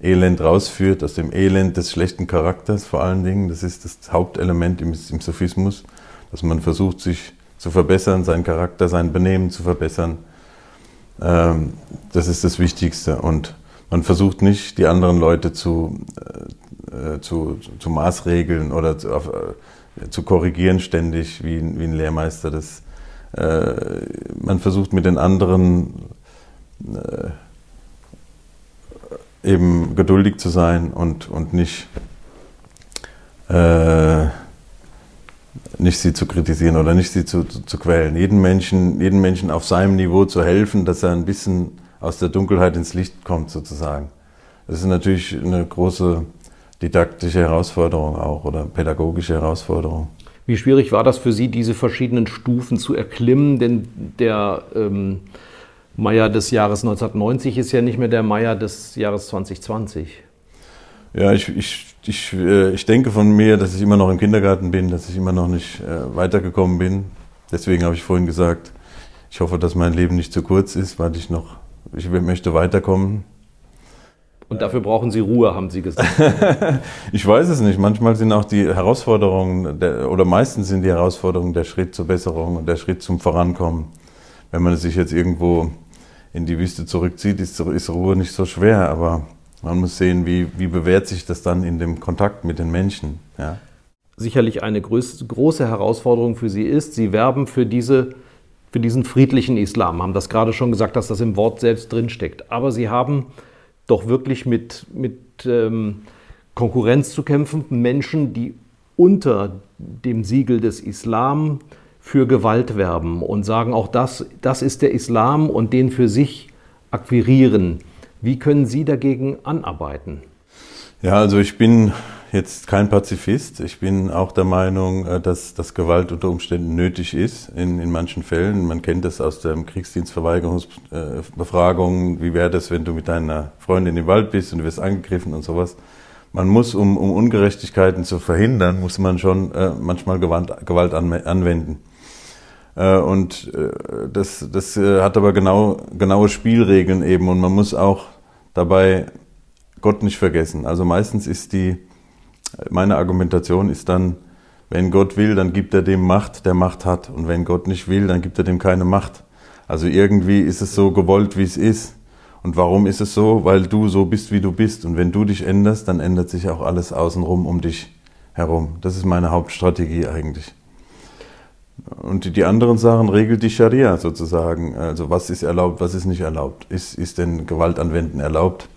Elend rausführt, aus dem Elend des schlechten Charakters vor allen Dingen. Das ist das Hauptelement im, im Sophismus, dass man versucht, sich zu verbessern, seinen Charakter, sein Benehmen zu verbessern. Ähm, das ist das Wichtigste. Und man versucht nicht, die anderen Leute zu, äh, äh, zu, zu maßregeln oder zu, auf, äh, zu korrigieren ständig, wie, wie ein Lehrmeister das. Äh, man versucht mit den anderen äh, eben geduldig zu sein und, und nicht, äh, nicht sie zu kritisieren oder nicht sie zu, zu, zu quälen. Jeden Menschen, jeden Menschen auf seinem Niveau zu helfen, dass er ein bisschen aus der Dunkelheit ins Licht kommt sozusagen. Das ist natürlich eine große didaktische Herausforderung auch oder pädagogische Herausforderung. Wie schwierig war das für Sie, diese verschiedenen Stufen zu erklimmen? Denn der ähm, Meier des Jahres 1990 ist ja nicht mehr der Meier des Jahres 2020. Ja, ich, ich, ich, äh, ich denke von mir, dass ich immer noch im Kindergarten bin, dass ich immer noch nicht äh, weitergekommen bin. Deswegen habe ich vorhin gesagt, ich hoffe, dass mein Leben nicht zu kurz ist, weil ich noch ich möchte weiterkommen. Und dafür brauchen Sie Ruhe, haben Sie gesagt. <laughs> ich weiß es nicht. Manchmal sind auch die Herausforderungen, der, oder meistens sind die Herausforderungen der Schritt zur Besserung und der Schritt zum Vorankommen. Wenn man sich jetzt irgendwo in die Wüste zurückzieht, ist, ist Ruhe nicht so schwer, aber man muss sehen, wie, wie bewährt sich das dann in dem Kontakt mit den Menschen. Ja. Sicherlich eine große Herausforderung für Sie ist, Sie werben für diese für diesen friedlichen Islam, haben das gerade schon gesagt, dass das im Wort selbst drinsteckt. Aber sie haben doch wirklich mit, mit ähm, Konkurrenz zu kämpfen, Menschen, die unter dem Siegel des Islam für Gewalt werben und sagen, auch das, das ist der Islam und den für sich akquirieren. Wie können Sie dagegen anarbeiten? Ja, also ich bin jetzt kein Pazifist. Ich bin auch der Meinung, äh, dass, dass Gewalt unter Umständen nötig ist in, in manchen Fällen. Man kennt das aus der Kriegsdienstverweigerungsbefragung. Wie wäre das, wenn du mit deiner Freundin im Wald bist und du wirst angegriffen und sowas? Man muss, um, um Ungerechtigkeiten zu verhindern, muss man schon äh, manchmal Gewalt, Gewalt anwenden. Äh, und äh, das, das hat aber genau, genaue Spielregeln eben und man muss auch dabei Gott nicht vergessen. Also meistens ist die, meine Argumentation ist dann, wenn Gott will, dann gibt er dem Macht, der Macht hat. Und wenn Gott nicht will, dann gibt er dem keine Macht. Also irgendwie ist es so gewollt, wie es ist. Und warum ist es so? Weil du so bist, wie du bist. Und wenn du dich änderst, dann ändert sich auch alles außenrum um dich herum. Das ist meine Hauptstrategie eigentlich. Und die anderen Sachen regelt die Scharia sozusagen. Also was ist erlaubt, was ist nicht erlaubt? Ist, ist denn Gewalt anwenden erlaubt?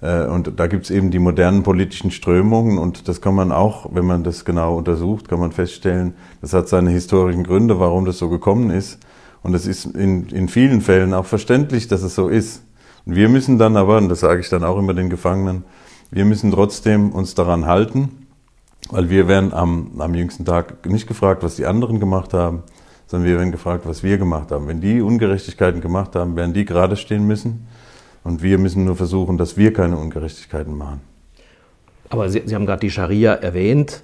Äh, und da gibt es eben die modernen politischen Strömungen und das kann man auch, wenn man das genau untersucht, kann man feststellen, das hat seine historischen Gründe, warum das so gekommen ist. Und es ist in, in vielen Fällen auch verständlich, dass es so ist. Und wir müssen dann aber, und das sage ich dann auch immer den Gefangenen, wir müssen trotzdem uns daran halten, weil wir werden am, am jüngsten Tag nicht gefragt, was die anderen gemacht haben, sondern wir werden gefragt, was wir gemacht haben. Wenn die Ungerechtigkeiten gemacht haben, werden die gerade stehen müssen. Und wir müssen nur versuchen, dass wir keine Ungerechtigkeiten machen. Aber Sie, Sie haben gerade die Scharia erwähnt.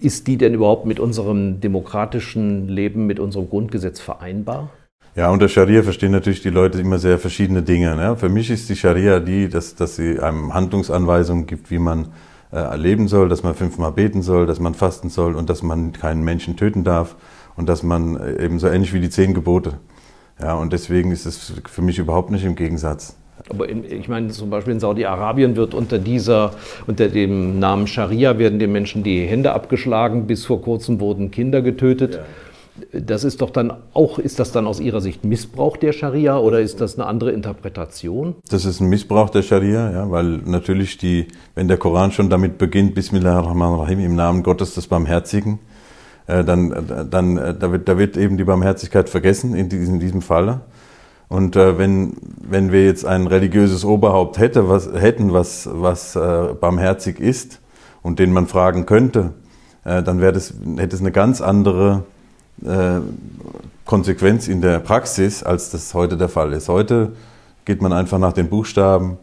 Ist die denn überhaupt mit unserem demokratischen Leben, mit unserem Grundgesetz vereinbar? Ja, unter Scharia verstehen natürlich die Leute immer sehr verschiedene Dinge. Ne? Für mich ist die Scharia die, dass, dass sie einem Handlungsanweisungen gibt, wie man äh, leben soll, dass man fünfmal beten soll, dass man fasten soll und dass man keinen Menschen töten darf und dass man äh, eben so ähnlich wie die zehn Gebote. Ja, und deswegen ist es für mich überhaupt nicht im Gegensatz. Aber in, ich meine, zum Beispiel in Saudi-Arabien wird unter dieser, unter dem Namen Scharia werden den Menschen die Hände abgeschlagen. Bis vor kurzem wurden Kinder getötet. Ja. Das ist doch dann auch, ist das dann aus Ihrer Sicht Missbrauch der Scharia oder ist das eine andere Interpretation? Das ist ein Missbrauch der Scharia, ja, weil natürlich die, wenn der Koran schon damit beginnt, Bismillahirrahmanirrahim, im Namen Gottes des Barmherzigen, äh, dann, dann äh, da, wird, da wird eben die Barmherzigkeit vergessen in diesem, in diesem Falle. Und äh, wenn, wenn wir jetzt ein religiöses Oberhaupt hätte, was, hätten, was, was äh, barmherzig ist und den man fragen könnte, äh, dann das, hätte es eine ganz andere äh, Konsequenz in der Praxis, als das heute der Fall ist. Heute geht man einfach nach den Buchstaben,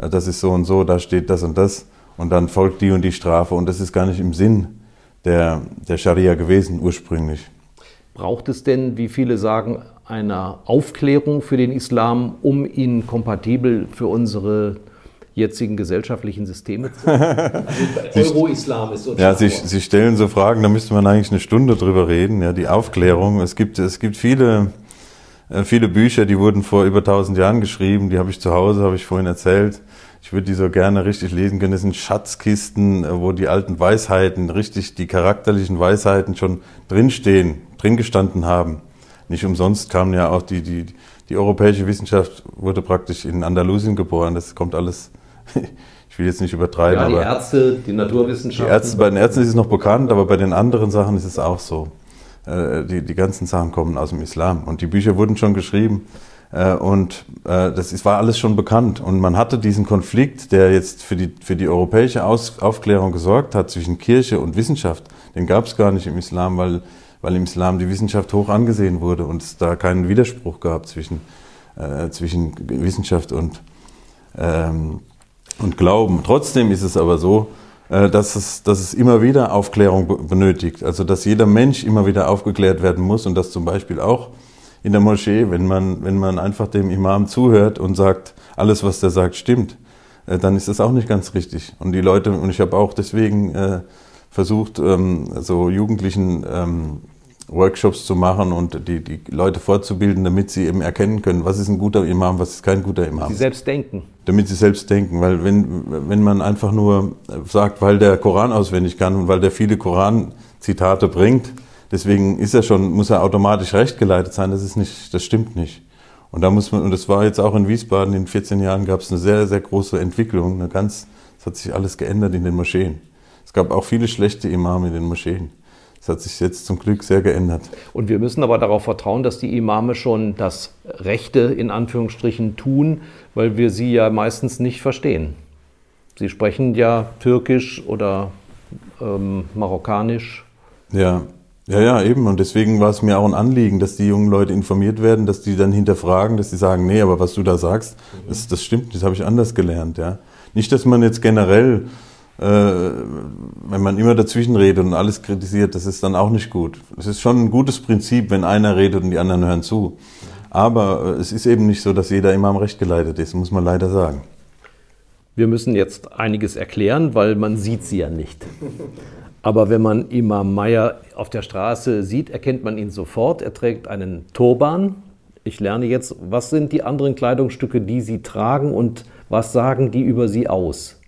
äh, das ist so und so, da steht das und das und dann folgt die und die Strafe und das ist gar nicht im Sinn der, der Scharia gewesen ursprünglich. Braucht es denn, wie viele sagen, einer Aufklärung für den Islam, um ihn kompatibel für unsere jetzigen gesellschaftlichen Systeme zu machen? <laughs> Also Euro-Islam ist so Ja, Sie, Sie, stellen so Fragen, da müsste man eigentlich eine Stunde drüber reden, ja, die Aufklärung. Es gibt, es gibt viele, äh, viele Bücher, die wurden vor über 1000 Jahren geschrieben, die habe ich zu Hause, habe ich vorhin erzählt. Ich würde die so gerne richtig lesen können. Das sind Schatzkisten, äh, wo die alten Weisheiten, richtig die charakterlichen Weisheiten schon drinstehen, drin gestanden haben. Nicht umsonst kam ja auch die, die, die europäische Wissenschaft wurde praktisch in Andalusien geboren. Das kommt alles, <laughs> ich will jetzt nicht übertreiben. Ja, die Ärzte, die Naturwissenschaften. Die Ärzte, bei den Ärzten ist es noch bekannt, aber bei den anderen Sachen ist es auch so. Äh, die, die ganzen Sachen kommen aus dem Islam. Und die Bücher wurden schon geschrieben. Äh, und äh, das war alles schon bekannt. Und man hatte diesen Konflikt, der jetzt für die, für die europäische Aufklärung gesorgt hat zwischen Kirche und Wissenschaft. Den gab es gar nicht im Islam, weil weil im Islam die Wissenschaft hoch angesehen wurde und es da keinen Widerspruch gab zwischen, äh, zwischen Wissenschaft und, ähm, und Glauben. Trotzdem ist es aber so, äh, dass, es, dass es immer wieder Aufklärung benötigt. Also dass jeder Mensch immer wieder aufgeklärt werden muss und das zum Beispiel auch in der Moschee, wenn man, wenn man einfach dem Imam zuhört und sagt, alles, was der sagt, stimmt, äh, dann ist das auch nicht ganz richtig. Und die Leute, und ich habe auch deswegen äh, versucht, ähm, so Jugendlichen ähm, Workshops zu machen und die, die Leute fortzubilden, damit sie eben erkennen können, was ist ein guter Imam, was ist kein guter Imam. Sie selbst denken. Damit sie selbst denken, weil wenn, wenn man einfach nur sagt, weil der Koran auswendig kann und weil der viele Koran-Zitate bringt, deswegen ist er schon, muss er automatisch rechtgeleitet sein, das ist nicht, das stimmt nicht. Und da muss man, und das war jetzt auch in Wiesbaden, in 14 Jahren gab es eine sehr, sehr große Entwicklung, eine ganz, es hat sich alles geändert in den Moscheen. Es gab auch viele schlechte Imame in den Moscheen. Das hat sich jetzt zum Glück sehr geändert. Und wir müssen aber darauf vertrauen, dass die Imame schon das Rechte in Anführungsstrichen tun, weil wir sie ja meistens nicht verstehen. Sie sprechen ja Türkisch oder ähm, Marokkanisch. Ja, ja, ja, eben. Und deswegen war es mir auch ein Anliegen, dass die jungen Leute informiert werden, dass die dann hinterfragen, dass sie sagen, nee, aber was du da sagst, das, das stimmt, das habe ich anders gelernt. Ja. Nicht, dass man jetzt generell wenn man immer dazwischen redet und alles kritisiert, das ist dann auch nicht gut. Es ist schon ein gutes Prinzip, wenn einer redet und die anderen hören zu. Aber äh, es ist eben nicht so, dass jeder immer am Recht geleitet ist, muss man leider sagen. Wir müssen jetzt einiges erklären, weil man sieht sie ja nicht. Aber wenn man Imam Meyer auf der Straße sieht, erkennt man ihn sofort. Er trägt einen Turban. Ich lerne jetzt, was sind die anderen Kleidungsstücke, die Sie tragen und was sagen die über Sie aus?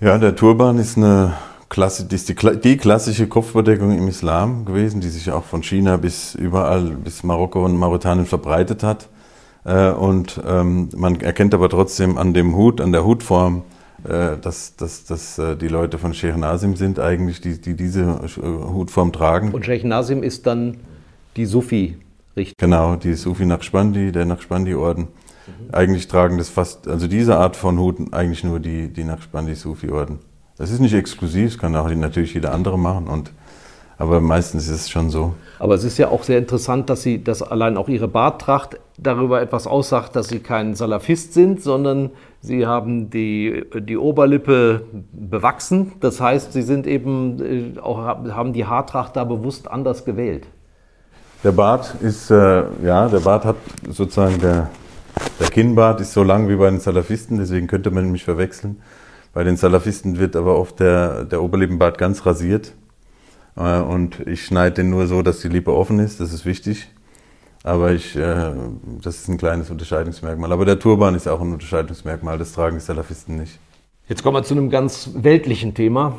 Ja, der Turban ist eine Klasse, ist die, die, klassische Kopfbedeckung im Islam gewesen, die sich auch von China bis überall, bis Marokko und Mauretanien verbreitet hat. Äh, und ähm, man erkennt aber trotzdem an dem Hut, an der Hutform, äh, dass, dass, dass äh, die Leute von Sheikh Nasim sind eigentlich, die, die diese Hutform tragen. Und Sheikh Nasim ist dann die Sufi-Richtung? Genau, die Sufi Naqshbandi, der Naqshbandi-Orden. Mhm. Eigentlich tragen das fast, also diese Art von Hut eigentlich nur die, die Naqshbandi-Sufi-Orden. Das ist nicht exklusiv, das kann auch natürlich jeder andere machen und aber meistens ist es schon so. Aber es ist ja auch sehr interessant, dass Sie, dass allein auch Ihre Barttracht darüber etwas aussagt, dass Sie kein Salafist sind, sondern Sie haben die, die Oberlippe bewachsen. Das heißt, Sie sind eben äh, auch, haben die Haartracht da bewusst anders gewählt. Der Bart ist, äh, ja, der Bart hat sozusagen, der, der Kinnbart ist so lang wie bei den Salafisten, deswegen könnte man mich verwechseln. Bei den Salafisten wird aber oft der, der Oberlippenbart ganz rasiert. Äh, und ich schneide den nur so, dass die Lippe offen ist, das ist wichtig. Aber ich, äh, das ist ein kleines Unterscheidungsmerkmal. Aber der Turban ist auch ein Unterscheidungsmerkmal, das tragen die Salafisten nicht. Jetzt kommen wir zu einem ganz weltlichen Thema.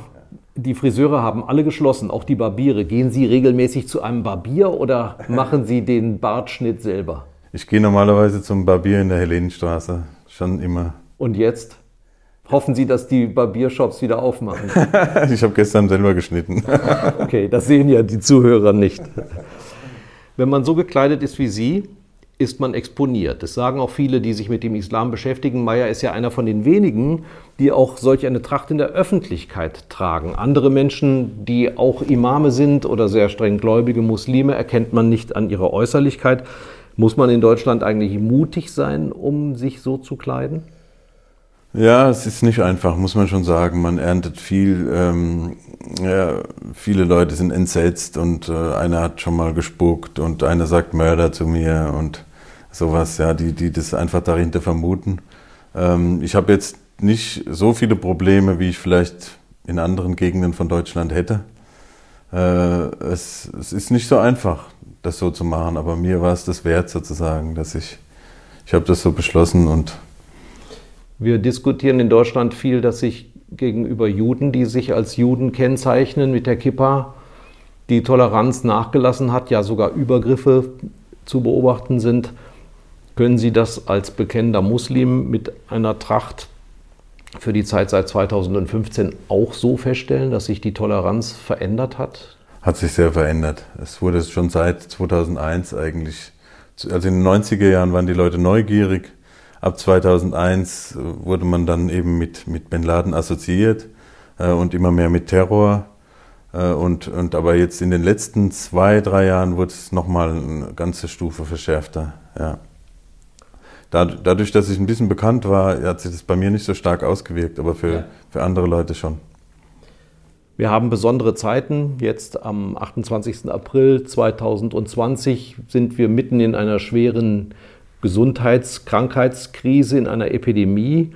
Die Friseure haben alle geschlossen, auch die Barbiere. Gehen Sie regelmäßig zu einem Barbier oder <laughs> machen Sie den Bartschnitt selber? Ich gehe normalerweise zum Barbier in der Helenenstraße, schon immer. Und jetzt? Hoffen Sie, dass die Barbiershops wieder aufmachen? <laughs> ich habe gestern selber geschnitten. <laughs> okay, das sehen ja die Zuhörer nicht. Wenn man so gekleidet ist wie Sie, ist man exponiert. Das sagen auch viele, die sich mit dem Islam beschäftigen. Meyer ist ja einer von den wenigen, die auch solch eine Tracht in der Öffentlichkeit tragen. Andere Menschen, die auch Imame sind oder sehr streng gläubige Muslime, erkennt man nicht an ihrer Äußerlichkeit. Muss man in Deutschland eigentlich mutig sein, um sich so zu kleiden? Ja, es ist nicht einfach, muss man schon sagen. Man erntet viel. Ähm, ja, viele Leute sind entsetzt und äh, einer hat schon mal gespuckt und einer sagt Mörder zu mir und sowas, ja, die, die das einfach dahinter vermuten. Ähm, ich habe jetzt nicht so viele Probleme, wie ich vielleicht in anderen Gegenden von Deutschland hätte. Äh, es, es ist nicht so einfach, das so zu machen, aber mir war es das wert sozusagen, dass ich, ich habe das so beschlossen und wir diskutieren in Deutschland viel, dass sich gegenüber Juden, die sich als Juden kennzeichnen mit der Kippa, die Toleranz nachgelassen hat, ja sogar Übergriffe zu beobachten sind. Können Sie das als bekennender Muslim mit einer Tracht für die Zeit seit 2015 auch so feststellen, dass sich die Toleranz verändert hat? Hat sich sehr verändert. Es wurde schon seit 2001 eigentlich, also in den 90er Jahren waren die Leute neugierig ab 2001 wurde man dann eben mit, mit Bin Laden assoziiert äh, und immer mehr mit Terror. Äh, und, und aber jetzt in den letzten zwei, drei Jahren wurde es nochmal eine ganze Stufe verschärfter. Ja. Dadurch, dass ich ein bisschen bekannt war, hat sich das bei mir nicht so stark ausgewirkt, aber für, ja. für andere Leute schon. Wir haben besondere Zeiten. Jetzt am 28. April 2020 sind wir mitten in einer schweren Gesundheits-Krankheitskrise, in einer Epidemie.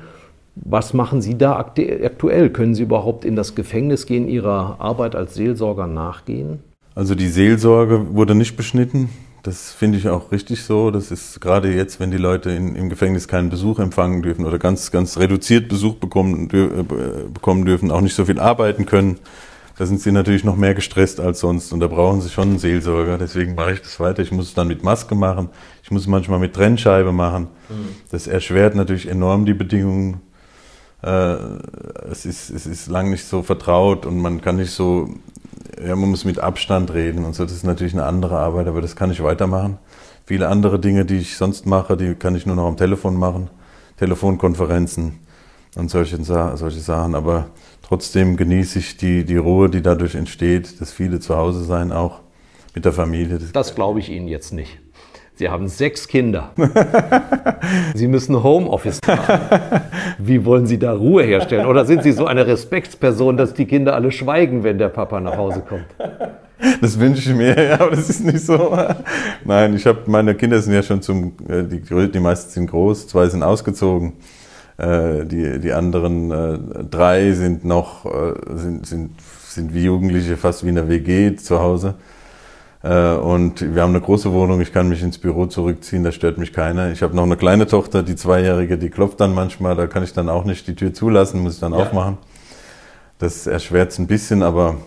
Was machen Sie da aktuell? Können Sie überhaupt in das Gefängnis gehen, Ihrer Arbeit als Seelsorger nachgehen? Also die Seelsorge wurde nicht beschnitten. Das finde ich auch richtig so. Das ist gerade jetzt, wenn die Leute in, im Gefängnis keinen Besuch empfangen dürfen oder ganz, ganz reduziert Besuch bekommen, äh, bekommen dürfen, auch nicht so viel arbeiten können, da sind sie natürlich noch mehr gestresst als sonst und da brauchen sie schon einen Seelsorger. Deswegen mache ich das weiter. Ich muss es dann mit Maske machen. Ich muss es manchmal mit Trennscheibe machen. Mhm. Das erschwert natürlich enorm die Bedingungen. Äh, es, ist, es ist lang nicht so vertraut und man kann nicht so, ja, man muss mit Abstand reden und so. Das ist natürlich eine andere Arbeit, aber das kann ich weitermachen. Viele andere Dinge, die ich sonst mache, die kann ich nur noch am Telefon machen. Telefonkonferenzen und solche, solche Sachen. Aber Trotzdem genieße ich die, die Ruhe, die dadurch entsteht, dass viele zu Hause sein, auch mit der Familie. Das, das glaube ich Ihnen jetzt nicht. Sie haben sechs Kinder. <laughs> Sie müssen Homeoffice machen. Wie wollen Sie da Ruhe herstellen? Oder sind Sie so eine Respektsperson, dass die Kinder alle schweigen, wenn der Papa nach Hause kommt? Das wünsche ich mir, <laughs> aber das ist nicht so. Nein, ich habe meine Kinder sind ja schon zum, äh, die, die meisten sind groß, zwei sind ausgezogen. Äh, die, die anderen äh, drei sind noch, sind, sind, sind wie Jugendliche fast wie in der WG zu Hause. Äh, und wir haben eine große Wohnung, ich kann mich ins Büro zurückziehen, da stört mich keiner. Ich habe noch eine kleine Tochter, die Zweijährige, die klopft dann manchmal, da kann ich dann auch nicht die Tür zulassen, muss ich dann ja. aufmachen. Das erschwert es ein bisschen, aber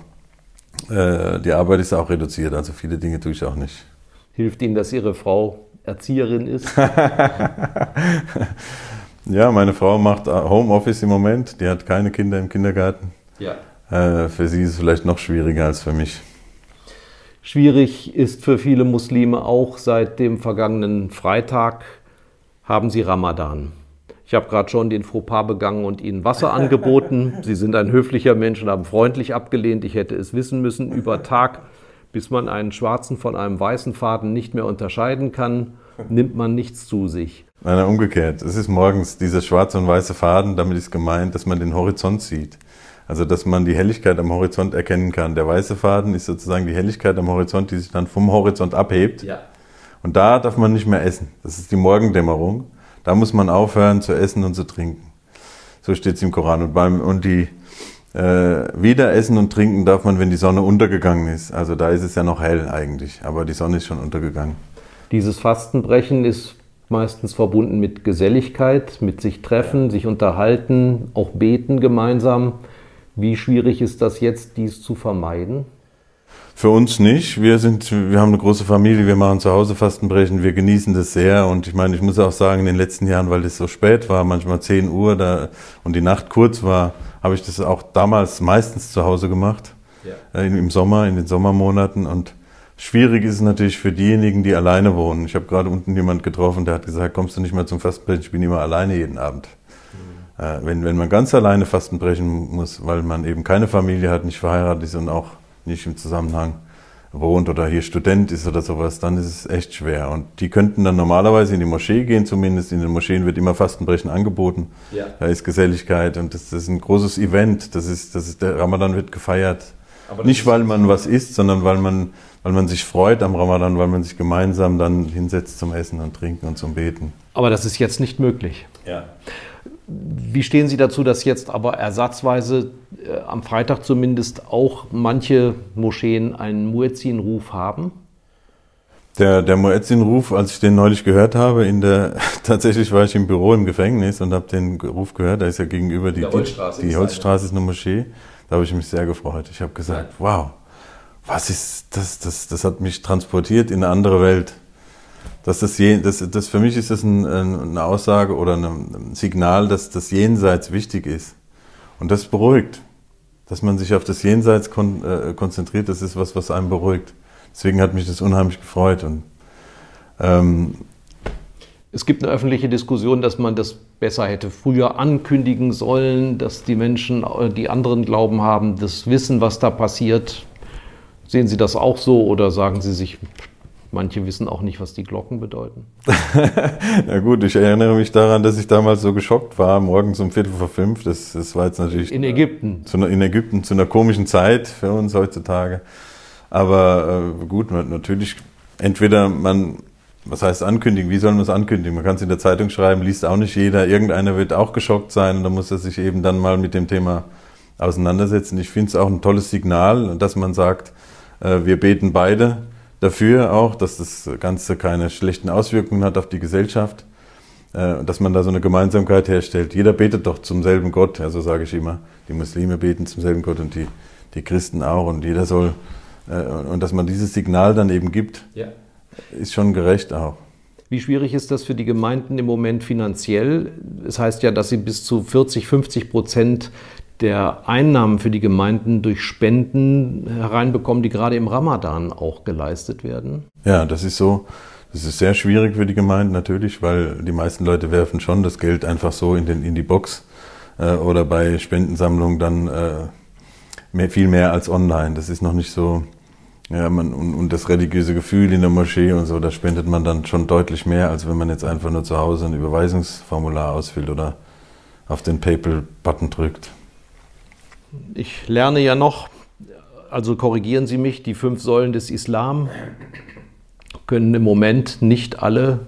äh, die Arbeit ist auch reduziert, also viele Dinge tue ich auch nicht. Hilft Ihnen, dass Ihre Frau Erzieherin ist? <laughs> ja, meine Frau macht Homeoffice im Moment. Die hat keine Kinder im Kindergarten. Ja. Äh, für sie ist es vielleicht noch schwieriger als für mich. Schwierig ist für viele Muslime auch seit dem vergangenen Freitag haben sie Ramadan. Ich habe gerade schon den Fauxpas begangen und Ihnen Wasser <laughs> angeboten. Sie sind ein höflicher Mensch und haben freundlich abgelehnt. Ich hätte es wissen müssen. Über Tag, bis man einen schwarzen von einem weißen Faden nicht mehr unterscheiden kann, nimmt man nichts zu sich. Nein, umgekehrt. Es ist morgens dieser schwarze und weiße Faden. Damit ist gemeint, dass man den Horizont sieht. Also, dass man die Helligkeit am Horizont erkennen kann. Der weiße Faden ist sozusagen die Helligkeit am Horizont, die sich dann vom Horizont abhebt. Ja. Und da darf man nicht mehr essen. Das ist die Morgendämmerung. Da muss man aufhören zu essen und zu trinken. So steht es im Koran. Und, beim, und die äh, wieder essen und trinken darf man, wenn die Sonne untergegangen ist. Also da ist es ja noch hell eigentlich, aber die Sonne ist schon untergegangen. Dieses Fastenbrechen ist meistens verbunden mit Geselligkeit, mit sich treffen, sich unterhalten, auch beten gemeinsam. Wie schwierig ist das jetzt, dies zu vermeiden? Für uns nicht. Wir sind, wir haben eine große Familie, wir machen zu Hause Fastenbrechen, wir genießen das sehr. Und ich meine, ich muss auch sagen, in den letzten Jahren, weil es so spät war, manchmal 10 Uhr da, und die Nacht kurz war, habe ich das auch damals meistens zu Hause gemacht. Ja. Äh, Im Sommer, in den Sommermonaten. Und schwierig ist es natürlich für diejenigen, die alleine wohnen. Ich habe gerade unten jemand getroffen, der hat gesagt, kommst du nicht mehr zum Fastenbrechen? Ich bin immer alleine jeden Abend. Äh, wenn, wenn man ganz alleine Fastenbrechen muss, weil man eben keine Familie hat, nicht verheiratet ist und auch nicht im Zusammenhang wohnt oder hier Student ist oder sowas, dann ist es echt schwer. Und die könnten dann normalerweise in die Moschee gehen, zumindest in den Moscheen wird immer Fastenbrechen angeboten. Ja. Da ist Geselligkeit und das, das, ist ein großes Event. Das ist, das ist, der Ramadan wird gefeiert. Nicht, weil man was isst, sondern weil man, weil man sich freut am Ramadan, weil man sich gemeinsam dann hinsetzt zum Essen und Trinken und zum Beten. Aber das ist jetzt nicht möglich. Ja. Wie stehen Sie dazu, dass jetzt aber ersatzweise äh, am Freitag zumindest auch manche Moscheen einen Muezzin-Ruf haben? Der, der Muezzin-Ruf, als ich den neulich gehört habe, in der, <laughs> tatsächlich war ich im Büro im Gefängnis und habe den Ruf gehört, da ist ja gegenüber die, Holzstraße, die, die Holzstraße ist eine Moschee, da habe ich mich sehr gefreut. Ich habe gesagt, wow, was ist das, das, das hat mich transportiert in eine andere Welt dass das, das, das für mich ist das ein, eine Aussage oder ein Signal, dass das Jenseits wichtig ist. Und das beruhigt. Dass man sich auf das Jenseits kon, äh, konzentriert, das ist was, was einem beruhigt. Deswegen hat mich das unheimlich gefreut. Und, ähm, es gibt eine öffentliche Diskussion, dass man das besser hätte früher ankündigen sollen, dass die Menschen, äh, die anderen Glauben haben, das wissen, was da passiert. Sehen Sie das auch so oder sagen Sie sich, Manche wissen auch nicht, was die Glocken bedeuten. <laughs> ja gut, ich erinnere mich daran, dass ich damals so geschockt war, morgens um Viertel vor fünf. Das, das war jetzt natürlich... In Ägypten. Zu, in Ägypten, zu einer komischen Zeit für uns heutzutage. Aber äh, gut, natürlich, entweder man, was heißt ankündigen, wie soll man es ankündigen? Man kann es in der Zeitung schreiben, liest auch nicht jeder. Irgendeiner wird auch geschockt sein und dann muss er sich eben dann mal mit dem Thema auseinandersetzen. Ich finde es auch ein tolles Signal, dass man sagt, äh, wir beten beide dafür auch, dass das Ganze keine schlechten Auswirkungen hat auf die Gesellschaft, äh, dass man da so eine Gemeinsamkeit herstellt. Jeder betet doch zum selben Gott, also sage ich immer. Die Muslime beten zum selben Gott und die, die Christen auch und jeder soll, äh, und dass man dieses Signal dann eben gibt, ja. ist schon gerecht auch. Wie schwierig ist das für die Gemeinden im Moment finanziell? Es heißt ja, dass sie bis zu 40, 50 Prozent der Einnahmen für die Gemeinden durch Spenden hereinbekommen, die gerade im Ramadan auch geleistet werden? Ja, das ist so. Das ist sehr schwierig für die Gemeinden natürlich, weil die meisten Leute werfen schon das Geld einfach so in, den, in die Box äh, oder bei Spendensammlungen dann äh, mehr, viel mehr als online. Das ist noch nicht so. Ja, man, und, und das religiöse Gefühl in der Moschee und so, da spendet man dann schon deutlich mehr, als wenn man jetzt einfach nur zu Hause ein Überweisungsformular ausfüllt oder auf den PayPal-Button drückt. Ich lerne ja noch, also korrigieren Sie mich, die fünf Säulen des Islam können im Moment nicht alle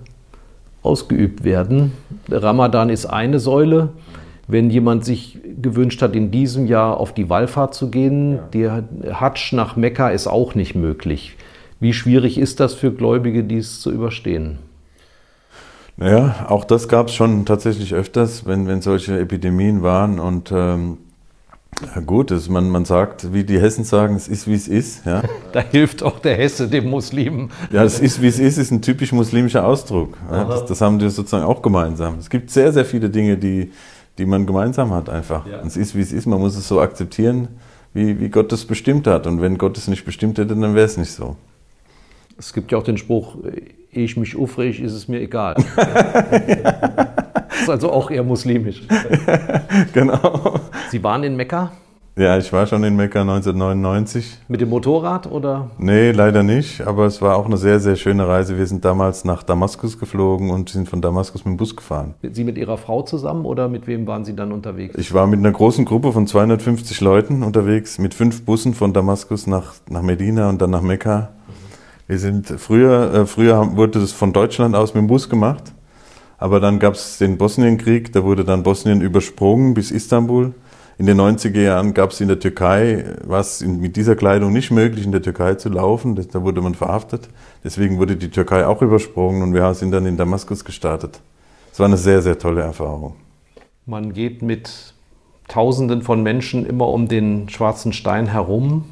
ausgeübt werden. Der Ramadan ist eine Säule. Wenn jemand sich gewünscht hat, in diesem Jahr auf die Wallfahrt zu gehen, der Hadsch nach Mekka ist auch nicht möglich. Wie schwierig ist das für Gläubige, dies zu überstehen? Naja, auch das gab es schon tatsächlich öfters, wenn, wenn solche Epidemien waren. Und ähm, Ja gut, das, man, man sagt, wie die Hessen sagen, es ist wie es ist. Ja, <laughs> Da hilft auch der Hesse dem Muslimen. ja es ist wie es ist, ist ein typisch muslimischer Ausdruck. Ja, das, das haben die sozusagen auch gemeinsam. Es gibt sehr, sehr viele Dinge, die, die man gemeinsam hat einfach. Ja. Es ist wie es ist, man muss es so akzeptieren, wie, wie Gott es bestimmt hat. Und wenn Gott es nicht bestimmt hätte, dann wäre es nicht so. Es gibt ja auch den Spruch, ehe ich mich aufreg, ist es mir egal. <laughs> <laughs> Das ist also auch eher muslimisch. <laughs> Genau. Sie waren in Mekka Ja, ich war schon in Mekka 1999. mit dem Motorrad oder? Nee, leider nicht, aber es war auch eine sehr, sehr schöne Reise. Wir sind damals nach Damaskus geflogen und sind von Damaskus mit dem Bus gefahren. Sie mit Ihrer Frau zusammen oder mit wem waren Sie dann unterwegs? Ich war mit einer großen Gruppe von 250 Leuten unterwegs, mit fünf Bussen von Damaskus nach, nach Medina und dann nach Mekka. Wir sind früher, äh, früher wurde das von Deutschland aus mit dem Bus gemacht, aber dann gab es den Bosnienkrieg, da wurde dann Bosnien übersprungen bis Istanbul. In den 90er Jahren gab es in der Türkei, in, mit dieser Kleidung nicht möglich, in der Türkei zu laufen, das, da wurde man verhaftet. Deswegen wurde die Türkei auch übersprungen und wir sind dann in Damaskus gestartet. Es war eine sehr, sehr tolle Erfahrung. Man geht mit Tausenden von Menschen immer um den schwarzen Stein herum.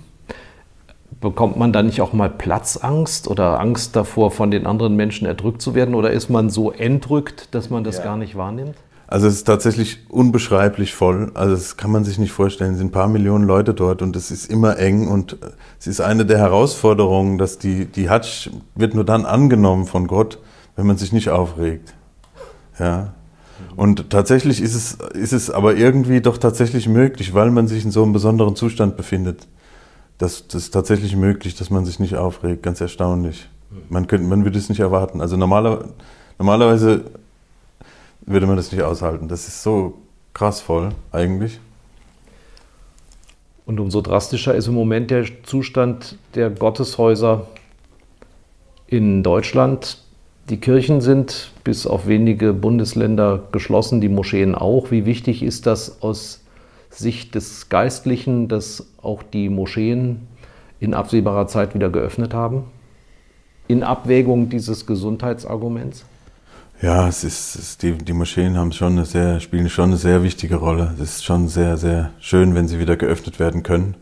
Bekommt man da nicht auch mal Platzangst oder Angst davor, von den anderen Menschen erdrückt zu werden? Oder ist man so entrückt, dass man das gar nicht wahrnimmt? Also es ist tatsächlich unbeschreiblich voll. Also das kann man sich nicht vorstellen. Es sind ein paar Millionen Leute dort und es ist immer eng und es ist eine der Herausforderungen, dass die, die Hatsch wird nur dann angenommen von Gott, wenn man sich nicht aufregt. Ja. Und tatsächlich ist es, ist es aber irgendwie doch tatsächlich möglich, weil man sich in so einem besonderen Zustand befindet. Das, das ist tatsächlich möglich, dass man sich nicht aufregt. Ganz erstaunlich. Man, könnte, man würde es nicht erwarten. Also normaler, normalerweise würde man das nicht aushalten. Das ist so krass voll eigentlich. Und umso drastischer ist im Moment der Zustand der Gotteshäuser in Deutschland. Die Kirchen sind bis auf wenige Bundesländer geschlossen, die Moscheen auch. Wie wichtig ist das aus Sicht des Geistlichen, dass auch die Moscheen in absehbarer Zeit wieder geöffnet haben? In Abwägung dieses Gesundheitsarguments? Ja, es ist, es ist die, die Moscheen haben schon eine sehr, spielen schon eine sehr wichtige Rolle. Es ist schon sehr, sehr schön, wenn sie wieder geöffnet werden können.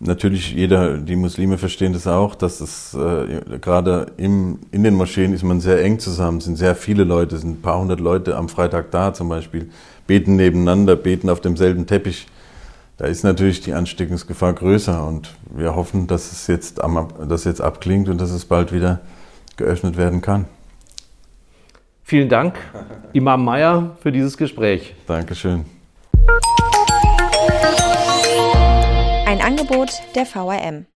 Natürlich, jeder, die Muslime verstehen das auch, dass es äh, gerade im, in den Moscheen ist man sehr eng zusammen, sind sehr viele Leute, sind ein paar hundert Leute am Freitag da zum Beispiel, beten nebeneinander, beten auf demselben Teppich. Da ist natürlich die Ansteckungsgefahr größer und wir hoffen, dass es jetzt, am, dass jetzt abklingt und dass es bald wieder geöffnet werden kann. Vielen Dank, Imam Meyer, für dieses Gespräch. Dankeschön. Ein Angebot der VRM.